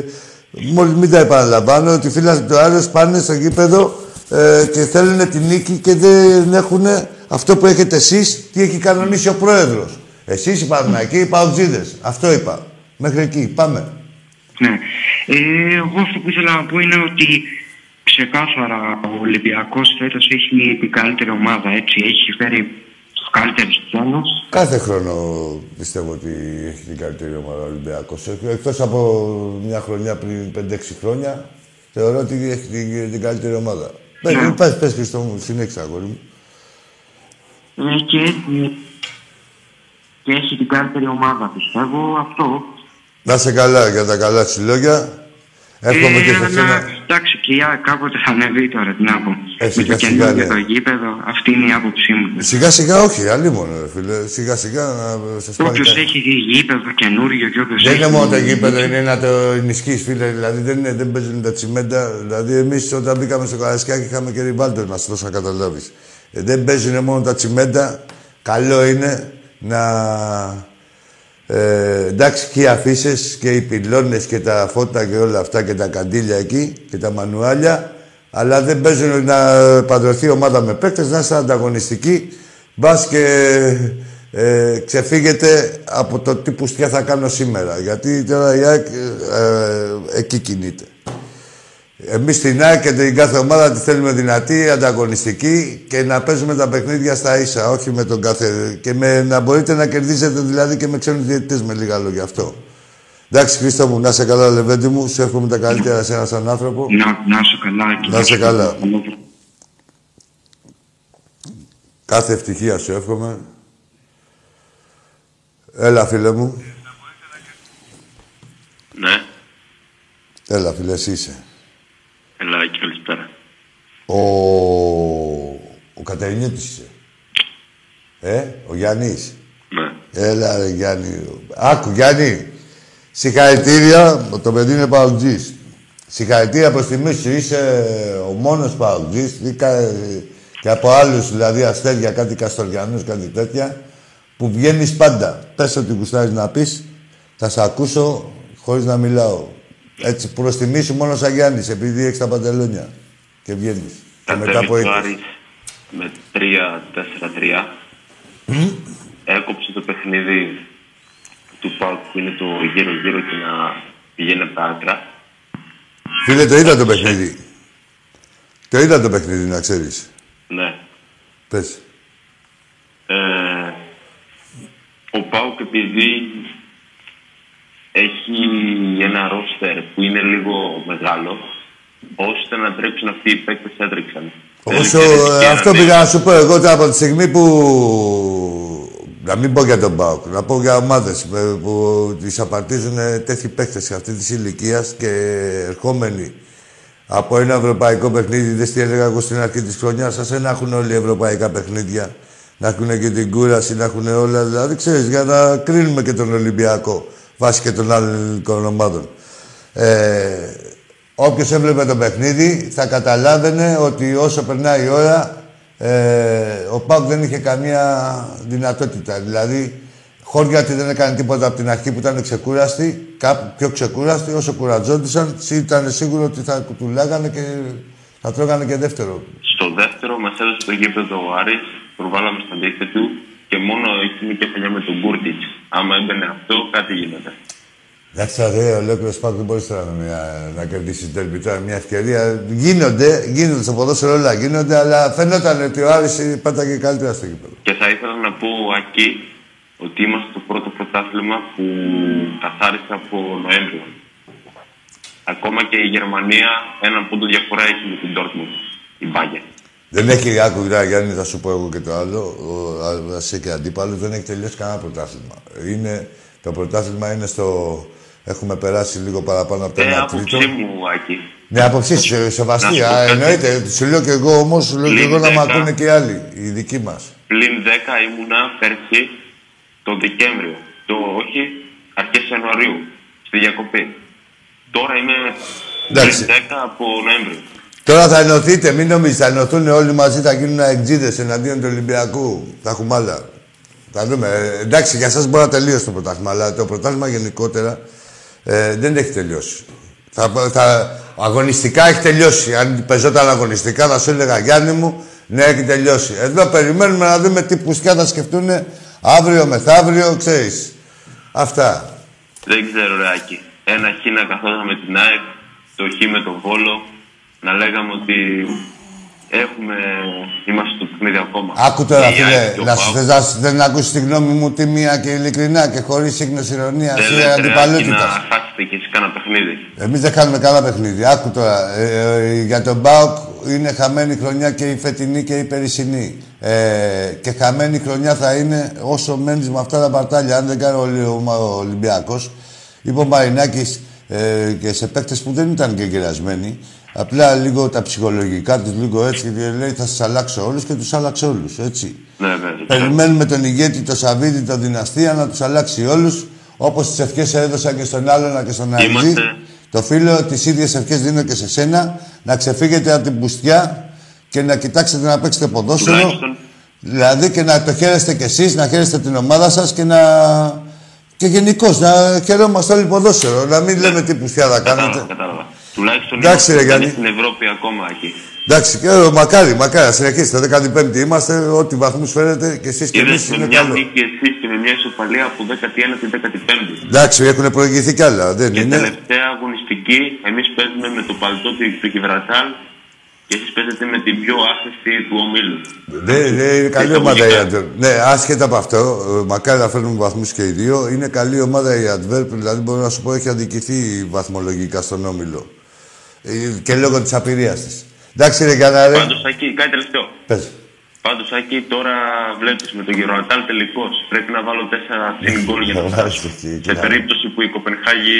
Μόλις μην τα επαναλαμβάνω, ότι οι φίλοι του Άρης πάνε στο γήπεδο ε, και θέλουν την νίκη και δεν έχουν αυτό που έχετε εσείς, τι έχει κανονίσει ο πρόεδρος. Εσείς οι Παναγιακοί, οι Παουτζίδες. Αυτό είπα. Μέχρι εκεί. Πάμε. Ναι. Ε, εγώ αυτό που ήθελα να πω είναι ότι ξεκάθαρα ο Ολυμπιακός φέτος έχει την καλύτερη ομάδα, έτσι. Έχει φέρει τους καλύτερους ξένους. Κάθε χρόνο πιστεύω ότι έχει την καλύτερη ομάδα ο Ολυμπιακός. Εκτός από μια χρονιά πριν 5-6 χρόνια, θεωρώ ότι έχει την, την καλύτερη ομάδα. Πες, Ναι. πες, πες, Χριστό μου, συνέχισα, αγόρι μου. Ε, και, έχει- και έχει την καλύτερη ομάδα, πιστεύω. Αυτό. Να είσαι καλά για τα καλά σου λόγια. Εύχομαι και σε αλλά, σένα. εντάξει, και η ΑΕΚ κάποτε θα ανεβεί τώρα, τι να πω. Ε, Με σιγά το σιγά, καινούργιο ναι. το γήπεδο, αυτή είναι η άποψή μου. Σιγά σιγά όχι, αλλή μόνο, ρε φίλε. Σιγά σιγά να σας πάρει Όποιος κάτι. έχει γήπεδο καινούριο και όποιος Δεν έχει. είναι μόνο το γήπεδο, είναι να το ενισχύει, φίλε. Δηλαδή δεν, είναι, δεν παίζουν τα τσιμέντα. Δηλαδή εμείς όταν μπήκαμε στο Καρασκάκι είχαμε και ριβάλτο να σου δώσω να καταλάβεις. Ε, δεν παίζουν μόνο τα τσιμέντα. Καλό είναι να. Ε, εντάξει και οι αφήσεις και οι πυλώνες και τα φώτα και όλα αυτά και τα καντήλια εκεί και τα μανουάλια αλλά δεν παίζουν να παντρευτεί η ομάδα με παίκτες, να είστε ανταγωνιστικοί μπας και ε, ξεφύγετε από το τι πουστιά θα κάνω σήμερα γιατί τώρα η ΑΕΚ ε, ε, εκεί κινείται. Εμείς στην ΑΕΚ και την κάθε ομάδα τη θέλουμε δυνατή, ανταγωνιστική και να παίζουμε τα παιχνίδια στα ίσα, όχι με τον κάθε. και με, να μπορείτε να κερδίζετε δηλαδή και με ξένους διαιτητές με λίγα λόγια αυτό. Εντάξει, Χρήστο μου, να είσαι καλά, Λεβέντη μου. Σου εύχομαι τα καλύτερα σε ένα σαν άνθρωπο. Να, να είσαι καλά. και Να είσαι καλά. καλό. Κάθε ευτυχία σου εύχομαι. Έλα, φίλε μου. Ναι, Έλα, φίλε, εσύ είσαι. Έλα και καλησπέρα. Ο, ο Κατερινιώτης είσαι. Ε, ο Γιάννης. Ναι. Έλα, ρε, Γιάννη. Άκου, Γιάννη. Συγχαρητήρια. Το παιδί είναι παουτζής. Συγχαρητήρια προς τιμή σου. Είσαι ο μόνος παουτζής. Δίκα- Και από άλλους, δηλαδή αστέρια, κάτι καστοριανούς, κάτι τέτοια, που βγαίνεις πάντα. Πες ό,τι γουστάρεις να πεις, θα σε ακούσω χωρίς να μιλάω. Έτσι, προς τιμή σου μόνο σαν Γιάννης, επειδή έχεις τα παντελόνια. Και βγαίνεις. Και μετά από Κατέβηκε ο ήττες. Άρης με 3-4-3. Έκοψε το παιχνίδι του ΠΑΟΚ που είναι το γύρω-γύρω και να πηγαίνει από τα άκρα. Φίλε, το είδα το παιχνίδι. Το είδα το παιχνίδι, να ξέρεις. Ναι. Πες. Ε, ο ΠΑΟΚ επειδή έχει ένα ρόστερ που είναι λίγο μεγάλο, ώστε να τρέξουν αυτοί οι παίκτες έτρεξαν. Όσο, Δεν είχε ε, αυτό ένα πήγα να σου πω εγώ τώρα από τη στιγμή που. Να μην πω για τον Πάουκ, να πω για ομάδες που τις απαρτίζουν ε, τέτοιοι παίχτε αυτή της ηλικίας και ερχόμενοι από ένα ευρωπαϊκό παιχνίδι. Δεν τι έλεγα εγώ στην αρχή της χρονιάς. Σα να έχουν όλοι ευρωπαϊκά παιχνίδια. Να έχουν και την κούραση, να έχουν όλα. Δηλαδή, ξέρεις, για να κρίνουμε και τον Ολυμπιακό βάσει και των άλλων ελληνικών ομάδων. Ε, Όποιος έβλεπε το παιχνίδι θα καταλάβαινε ότι όσο περνάει η ώρα ε, ο Πάουκ δεν είχε καμία δυνατότητα. Δηλαδή, Χόριατη δεν έκανε τίποτα από την αρχή που ήταν ξεκούραστη, κάπου πιο ξεκούραστη, όσο κουρατζόντουσαν, ήταν σίγουρο ότι θα κουτουλάγανε και θα τρώγανε και δεύτερο. Στο δεύτερο μας έδωσε το γήπεδο ο Άρης, προβάλαμε στα δίχτυα του και μόνο εκείνη και κεφαλιά με τον Κούρτιτς. Άμα έμπαινε αυτό, κάτι γίνεται. Εντάξει, θα δει, ολόκληρος Πάουκ δεν μπορεί τώρα να, να κερδίσει την τελπή. Τώρα μια ευκαιρία. Γίνονται, γίνονται στο ποδόσφαιρο όλα γίνονται, αλλά φαίνονταν ότι ο Άρης πάταγε καλύτερα στο γήπεδο. Και θα ήθελα να πω, Ακή, ότι είμαστε το πρώτο πρωτάθλημα που καθάρισε από Νοέμβριο. Ακόμα και η Γερμανία έναν πόντο διαφορά έχει με την Dortmund. Η Bayern. Δεν έχει άκου, Γιάννη, θα σου πω εγώ και το άλλο. Ο Ασέ και αντίπαλος δεν έχει τελειώσει κανένα πρωτάθλημα. Είναι, το πρωτάθλημα είναι στο. Έχουμε περάσει λίγο παραπάνω από το Ε, ένα άποψή τρίτο. μου, Άκη. Ναι, άποψή σου, σεβαστή. Να σου πω Α, κάτι. εννοείται. Σου λέω και εγώ όμως, σου λέω και Πλην εγώ να με δέκα. ακούνε και οι άλλοι, οι δικοί μας. Πλην 10 ήμουνα πέρσι το Δεκέμβριο. Το όχι, αρχές Ιανουαρίου, στη διακοπή. Τώρα είμαι Εντάξει. πλην 10 από Νοέμβριο. Τώρα θα ενωθείτε, μην νομίζετε, θα ενωθούν όλοι μαζί, θα γίνουν εκτζίδε εναντίον του Ολυμπιακού. Θα έχουμε άλλα. Θα δούμε. Ε, εντάξει, για εσά μπορεί να τελείωσε το πρωτάθλημα, αλλά το πρωτάθλημα γενικότερα ε, δεν έχει τελειώσει. Θα, θα, αγωνιστικά έχει τελειώσει. Αν πεζόταν αγωνιστικά, θα σου έλεγα Γιάννη μου, ναι, έχει τελειώσει. Εδώ περιμένουμε να δούμε τι πουστιά θα σκεφτούν αύριο μεθαύριο, ξέρεις. Αυτά. Δεν ξέρω, ρε Άκη. Ένα χ να καθόταν με την ΑΕΚ, το χ με τον Βόλο, να λέγαμε ότι έχουμε... Είμαστε στο παιχνίδι ακόμα. Άκου τώρα, Και η φίλε, ΑΕΚ και ο να σου ΠΑΟΚ θες να, δεν ακούσει τη γνώμη μου τίμια και ειλικρινά και χωρίς σύγκνωση ηρωνίας Δεν ή λέτε, ρε Άκη, αντιπαλότητα. να χάσετε κι εσείς κανένα παιχνίδι. Εμείς δεν κάνουμε καλά παιχνίδι. Άκου τώρα. Ε, ε, για τον Μπάουκ είναι χαμένη χρονιά και η φετινή και η περσινή. Ε, και χαμένη χρονιά θα είναι όσο μένεις με αυτά τα παρτάλια. Αν δεν κάνει ο, Ολυ- ο Ολυμπιακός, είπε ο Μαρινάκης ε, και σε παίκτες που δεν ήταν και γερασμένοι. Απλά λίγο τα ψυχολογικά τους, λίγο έτσι, και λέει θα σας αλλάξω όλους και τους άλλαξε όλους. Έτσι. Ναι, βέβαια. Περιμένουμε τον ηγέτη, τον Σαββίδη, τον Δυναστεία να τους αλλάξει όλους. Όπως τις ευχές έδωσα και στον άλλον και στον Αγγλί. Είμαστε- Το φίλο, τις ίδιες ευχές δίνω και σε σένα. Να ξεφύγετε από την πουστιά και να κοιτάξετε να παίξετε ποδόσφαιρο. Τουλάχιστον. Δηλαδή και να το χαίρεστε κι εσείς, να χαίρεστε την ομάδα σας και να. και γενικώς να χαιρόμαστε όλοι ποδόσφαιρο. Να μην λέμε τι πουστιά θα Κατάλαβα, κάνετε. κατάλαβα. Τουλάχιστον Εντάξει, είμαστε ρε, Γιάννη. στην Ευρώπη ακόμα εκεί. Εντάξει, και, ε, μακάρι, μακάρι, συνεχίστε. 15η είμαστε, ό,τι βαθμούς φέρετε και εσείς και εμείς Είδες με είναι μια καλό. νίκη εσείς και με μια ισοπαλία από 19η 15η. Εντάξει, έχουν προηγηθεί κι άλλα, δεν Και είναι; τελευταία αγωνιστική, εμείς παίζουμε με το παλτό του του Γιβραλτάρ και εσείς παίζετε με την πιο άσχεστη του ομίλου. Ναι, ναι, είναι καλή Και το ομάδα η Μουνιχά. Αντβέρπ. Ναι, άσχετα από αυτό, ε, μακάρι να φέρνουν βαθμούς και οι δύο. Είναι καλή ομάδα η Αντβέρπ, δηλαδή μπορώ να σου πω έχει αδικηθεί βαθμολογικά στον όμιλο. Ε, Και λόγω της απειρίας της. Εντάξει, ρε Γιάννα, ρε. Πάντως, Άκη, κάτι τελευταίο. Πες. Πάντως, Άκη, τώρα βλέπεις με τον Γιβραλτάρ τελικός. Πρέπει να βάλω τέσσερα συν γκολ για να Βάζεις φτάσω. εκεί, Σε κοίτα. περίπτωση που η Κοπενχάγη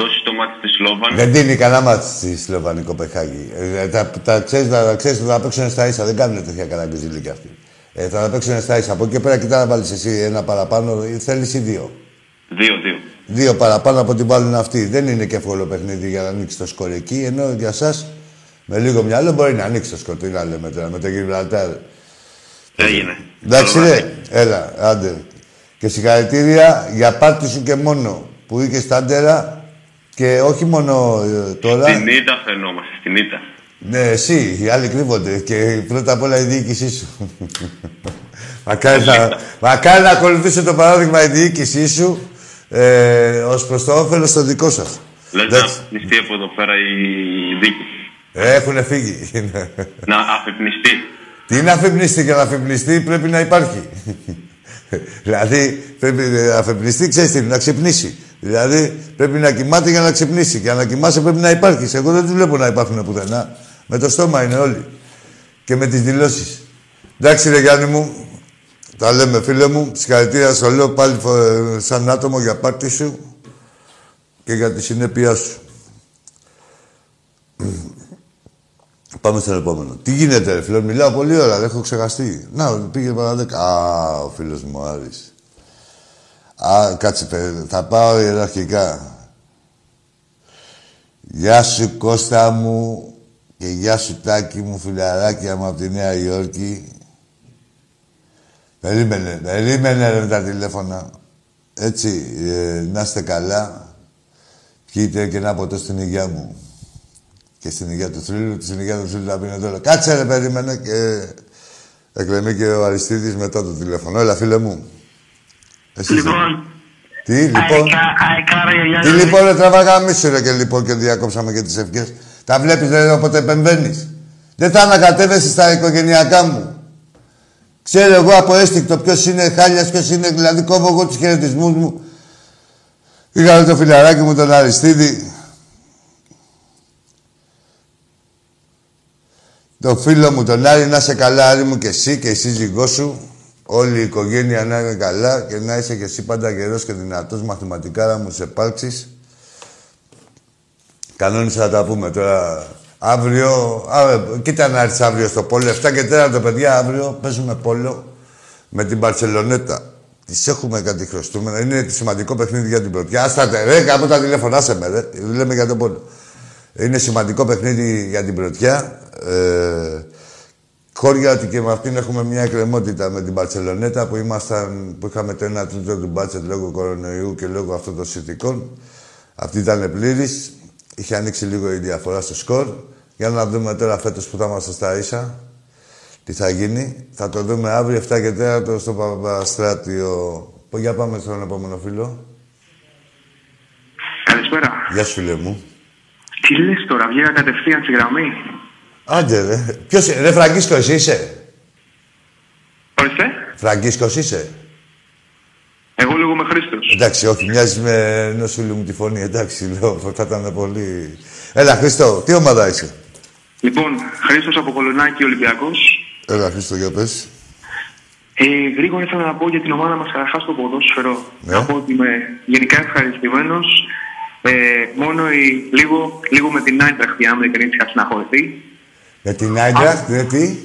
δώσει το μάτι στη Σλόβαν, Δεν δίνει κανένα μάτι στη Σλοβανή Κοπεχάγη. Ε, τα, τα ξέρεις, τα, ξέρεις ότι θα παίξουν στα ίσα. Δεν κάνουν τέτοια καραγκιουζίλη κι αυτοί. Ε, θα τα παίξουν στα ίσα. Από εκεί και πέρα κοιτά να βάλεις εσύ ένα παραπάνω. Θέλεις ή δύο. δύο-δύο. Δύο παραπάνω από ό,τι βάλουν αυτοί. Δεν είναι και εύκολο παιχνίδι για να ανοίξει το σκορ εκεί. Ενώ για εσά με λίγο μυαλό μπορεί να ανοίξει το σκορ. Τι να λέμε τώρα με το Γιβραλτάρ. Έγινε. Εντάξει, Καλό ρε. βράδυ. Έλα, άντε. Και συγχαρητήρια για πάρτι σου και μόνο που είχε στα άντερα και όχι μόνο ε, τώρα. Στην ήττα φαινόμαστε, στην ήττα. Ναι, εσύ, οι άλλοι κρύβονται και πρώτα απ' όλα η διοίκησή σου. μακάρι, να, μακάρι να ακολουθήσει το παράδειγμα η διοίκησή σου ε, ως προς το όφελος το δικό σας. Λες να αφυπνιστεί από εδώ πέρα η δίκη. Έχουν φύγει. Να αφυπνιστεί. Τι είναι αφυπνιστή και να αφυπνιστεί πρέπει να υπάρχει. δηλαδή πρέπει να αφυπνιστεί, ξέρεις τι, είναι, να ξυπνήσει. Δηλαδή πρέπει να κοιμάται για να ξυπνήσει. Και να κοιμάσαι πρέπει να υπάρχεις. Εγώ δεν τη βλέπω να υπάρχουν πουθενά. Με το στόμα είναι όλοι. Και με τις δηλώσεις. Εντάξει ρε Γιάννη μου, τα λέμε φίλε μου. Συγχαρητήρια στο λέω πάλι φο- σαν άτομο για πάρτι σου και για τη συνέπειά σου. Πάμε στον επόμενο. Τι γίνεται, ρε φίλε, μιλάω πολύ ώρα, δεν έχω ξεχαστεί. Να, πήγε παρά δέκα. Α, ο φίλος μου ο Άρης. Α, κάτσε, παιδί, θα πάω ιεραρχικά. Γεια σου Κώστα μου και γεια σου Τάκη μου, φιλαράκια μου από τη Νέα Υόρκη. Περίμενε, περίμενε ρε με τα τηλέφωνα. Έτσι, ε, να είστε καλά. Πιείτε και ένα ποτό στην υγεία μου. Και στην υγεία του θρύλου, στην υγεία του θρύλου θα πίνετε όλα. Κάτσε ρε, περίμενε και... Εκλεμεί και ο Αριστίδης μετά το τηλέφωνο. Έλα, φίλε μου. Εσύ είσαι. Λοιπόν, Τι, λοιπόν; αεκα- αεκάρα για Τι λοιπόν, ρε, τραβάγαμε σου, ρε, και λοιπόν και διακόψαμε και τις ευχές. Τα βλέπεις, ρε, όποτε επεμβαίνεις. Δεν θα ανακατεύεσαι στα οικογενειακά μου. Ξέρω εγώ από έστικτο ποιος είναι χάλιας, ποιος είναι. Δηλαδή, κόβω εγώ τους χαιρετισμούς μου. Είχα το φιλαράκι μου τον Αριστίδη. Το φίλο μου τον Άρη, να είσαι καλά, Άρη μου και εσύ και η σύζυγό σου. Όλη η οικογένεια να είναι καλά και να είσαι και εσύ πάντα καιρό και δυνατός μαθηματικά να μου σε πάρξει. Κανόνισα να τα πούμε τώρα Αύριο, α, κοίτα να έρθεις αύριο στο πόλο. 7 και 4 παιδιά, αύριο παίζουμε πόλο με την Παρσελονέτα. Τις έχουμε κάτι χρωστούμενα. Είναι σημαντικό παιχνίδι για την πρωτιά. Άστατε, ρε, κάπου τα τηλέφωνα σε με, ρε. Λέμε για τον πόλο. Είναι σημαντικό παιχνίδι για την πρωτιά. Ε, χώρια ότι και με αυτήν έχουμε μια εκκρεμότητα με την Παρσελονέτα που, ήμασταν, που είχαμε το 1 τρίτο του μπάτσετ λόγω κορονοϊού και λόγω αυτών των συνθηκών. Αυτή ήταν πλήρης. Είχε ανοίξει λίγο η διαφορά στο σκορ. Για να δούμε τώρα φέτος που θα είμαστε στα ίσα. Τι θα γίνει. Θα το δούμε αύριο 7 και 4 στο Παπαστράτιο. Για πάμε στον επόμενο φίλο. Καλησπέρα. Γεια σου, φίλε μου. Τι λες τώρα, βγήκα κατευθείαν στη γραμμή. Άντε, ρε. Ποιος, ρε, Φραγκίσκος είσαι; Ορίστε. Φραγκίσκος είσαι; Εγώ λίγο με Χρήστος. Εντάξει, όχι, μοιάζει με ενό φίλου μου τη φωνή. Εντάξει, λέω, θα ήταν πολύ. Έλα, Χριστό, τι ομάδα είσαι; Λοιπόν, Χρήστος από Κολονάκι Ολυμπιακός. Έλα, Χριστό, για πες. Ε, γρήγορα ήθελα να πω για την ομάδα μας καταρχάς στο ποδόσφαιρο. Ναι. Να πω ότι είμαι γενικά ευχαριστημένος. Ε, μόνο η, λίγο, λίγο με την Άιντραχτ, για να μην ειλικρινής, είχα συναχωρηθεί. Με την Άιντραχτ, ναι, τι;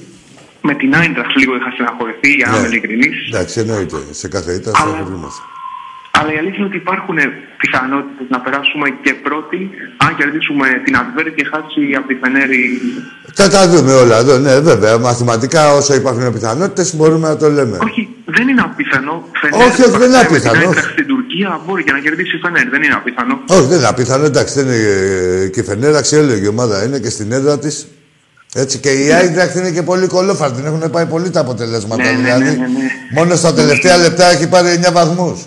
Με την Άιντραχτ λίγο είχα συναχωρηθεί, για να Ναι. είμαι ειλικρινής. Εντάξει, εννοείται. Σε κάθε ήττα σε Αλλά- αφαιρούμαστε. Αλλά η αλήθεια είναι ότι υπάρχουν πιθανότητες να περάσουμε και πρώτοι, αν κερδίσουμε την Αντβέρη και χάσει από τη Φενέρη. Θα τα δούμε όλα εδώ, ναι, βέβαια. Μαθηματικά, όσο υπάρχουν πιθανότητες, μπορούμε να το λέμε. Όχι, δεν είναι απίθανο. Όχι, όχι, δεν είναι με απίθανο, την όχι. Άιντραχτ στην Τουρκία μπορεί και να κερδίσει η Φενέρη. Δεν είναι απίθανο. Όχι, δεν είναι απίθανο. Εντάξει, δεν είναι ε, και η Φενέρα, αξιόλογη ομάδα είναι και στην έδρα της. Έτσι και η Άιντραχτ είναι και πολύ κολόφαρτη. Έχουν πάει πολύ τα αποτελέσματα. Ναι, ναι, δηλαδή, ναι, ναι, ναι. μόνο στα τελευταία λεπτά έχει πάρει 9 βαθμούς.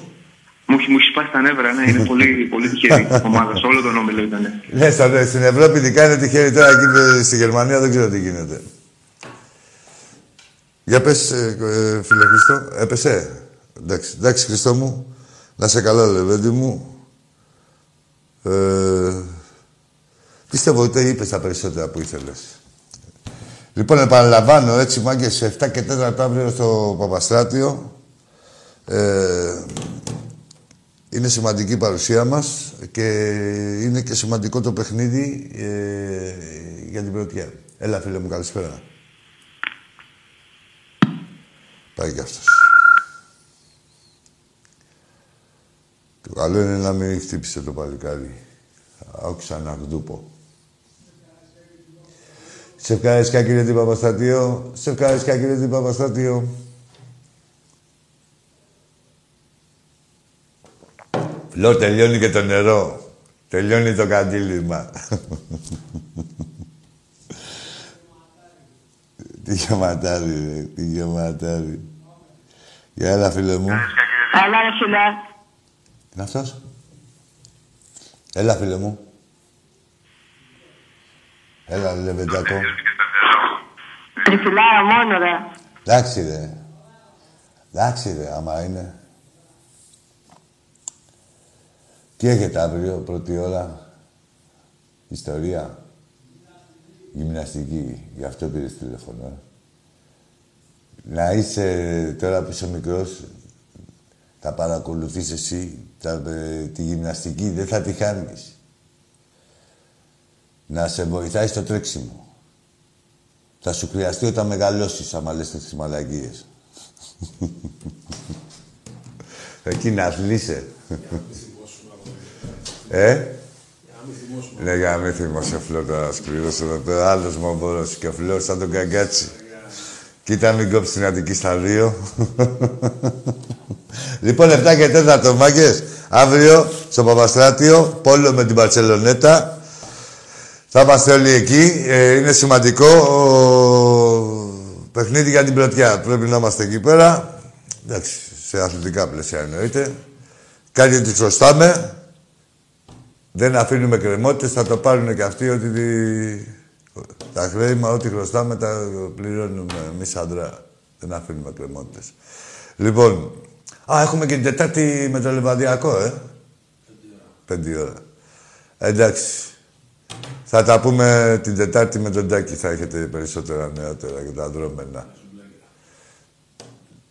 Μου έχει, μου έχει σπάσει τα νεύρα, ναι, είναι πολύ, πολύ τυχερή η ομάδα. Σε όλο τον όμιλο ήταν. Ναι, στα- στην Ευρώπη ειδικά είναι τυχερή τώρα εκεί ε, στη Γερμανία δεν ξέρω τι γίνεται. Για πες, ε, ε, φίλε Χριστό, έπεσε. Εντάξει, εντάξει Χριστό μου, να σε καλά λεβέντη μου. Ε, πίστευω ότι είπες τα περισσότερα που ήθελες. Λοιπόν, επαναλαμβάνω έτσι, μάγκες, σε 7 και 4 αύριο στο Παπαστράτιο. Ε, είναι σημαντική η παρουσία μας και είναι και σημαντικό το παιχνίδι ε, για την πρωτιά. Έλα, φίλε μου, καλησπέρα. Πάει κι αυτός. Το καλό είναι να μην χτύπησε το παλικάρι. Άκουσα να χτούπω. Σε ευχαριστώ κύριε την Παπαστατίο. Σε ευχαριστώ κύριε την Παπαστατίο. Λέω τελειώνει και το νερό. Τελειώνει το καντήλημα. τι γεματάρι, ρε. Τι γεματάρι. Για έλα, φίλε μου. Έλα, ρε φίλε. Είναι αυτός. Έλα, φίλε μου. Έλα, λεβεντάκο. Τριφυλάρα μόνο, ρε. Εντάξει, ρε. Εντάξει, ρε, άμα είναι. Τι έχετε αύριο, πρώτη ώρα; Ιστορία. Γυμναστική. Γι' αυτό πήρες τηλέφωνο, ε. Να είσαι τώρα που είσαι μικρός, θα παρακολουθείς εσύ τα, ε, τη γυμναστική, δεν θα τη χάνεις. Να σε βοηθάει στο τρέξιμο. Θα σου χρειαστεί όταν μεγαλώσεις, άμα λες τις μαλακίες. Εκεί να αθλείσαι. ε; Ναι, για να μην θυμάσαι φλό τώρα σκληρός εδώ πέρα. Άλλος μομπόρος και φλός σαν τον καγκάτσι. Κοίτα μην κόψεις την Αττική στα δύο. λοιπόν, 7 και 4 μάγκες. Αύριο στο Παπαστράτιο, πόλο με την Παρσελονέτα. Θα είμαστε όλοι εκεί. Ε, είναι σημαντικό ο... παιχνίδι για την πρωτιά. Πρέπει να είμαστε εκεί πέρα. Εντάξει, σε αθλητικά πλαίσια εννοείται. Κάτι τι χρωστάμε. Δεν αφήνουμε κρεμότητες, θα το πάρουν και αυτοί ότι τη- τα χρέημα, ό,τι χρωστάμε, τα πληρώνουμε εμείς άντρα. Δεν αφήνουμε κρεμότητες. Λοιπόν, α, έχουμε και την Τετάρτη με το Λεβαδιακό, ε. Πέντε ώρα. Εντάξει. Θα τα πούμε την Τετάρτη με τον Τάκη. Θα έχετε περισσότερα νεότερα για τα δρόμενα.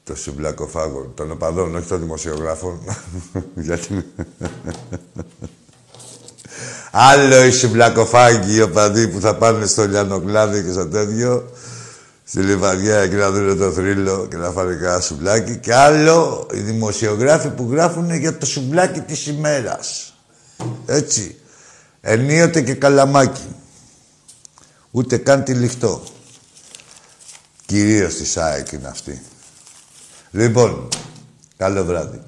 Το συμπλακοφάγο των οπαδών, όχι των δημοσιογράφων. Γιατί... Άλλο οι συμπλακοφάγοι οι οπαδοί που θα πάνε στο Λιανοκλάδι και στο τέτοιο, στη Λιβαδιά εκεί να δουν το θρύλο και να φάνε κανένα σουμπλάκι. Και άλλο οι δημοσιογράφοι που γράφουν για το σουμπλάκι της ημέρας. Έτσι. Ενίοτε και καλαμάκι. Ούτε καν τη λιχτό. Κυρίως τη ΣΑΕΚ είναι αυτή. Λοιπόν, καλό βράδυ.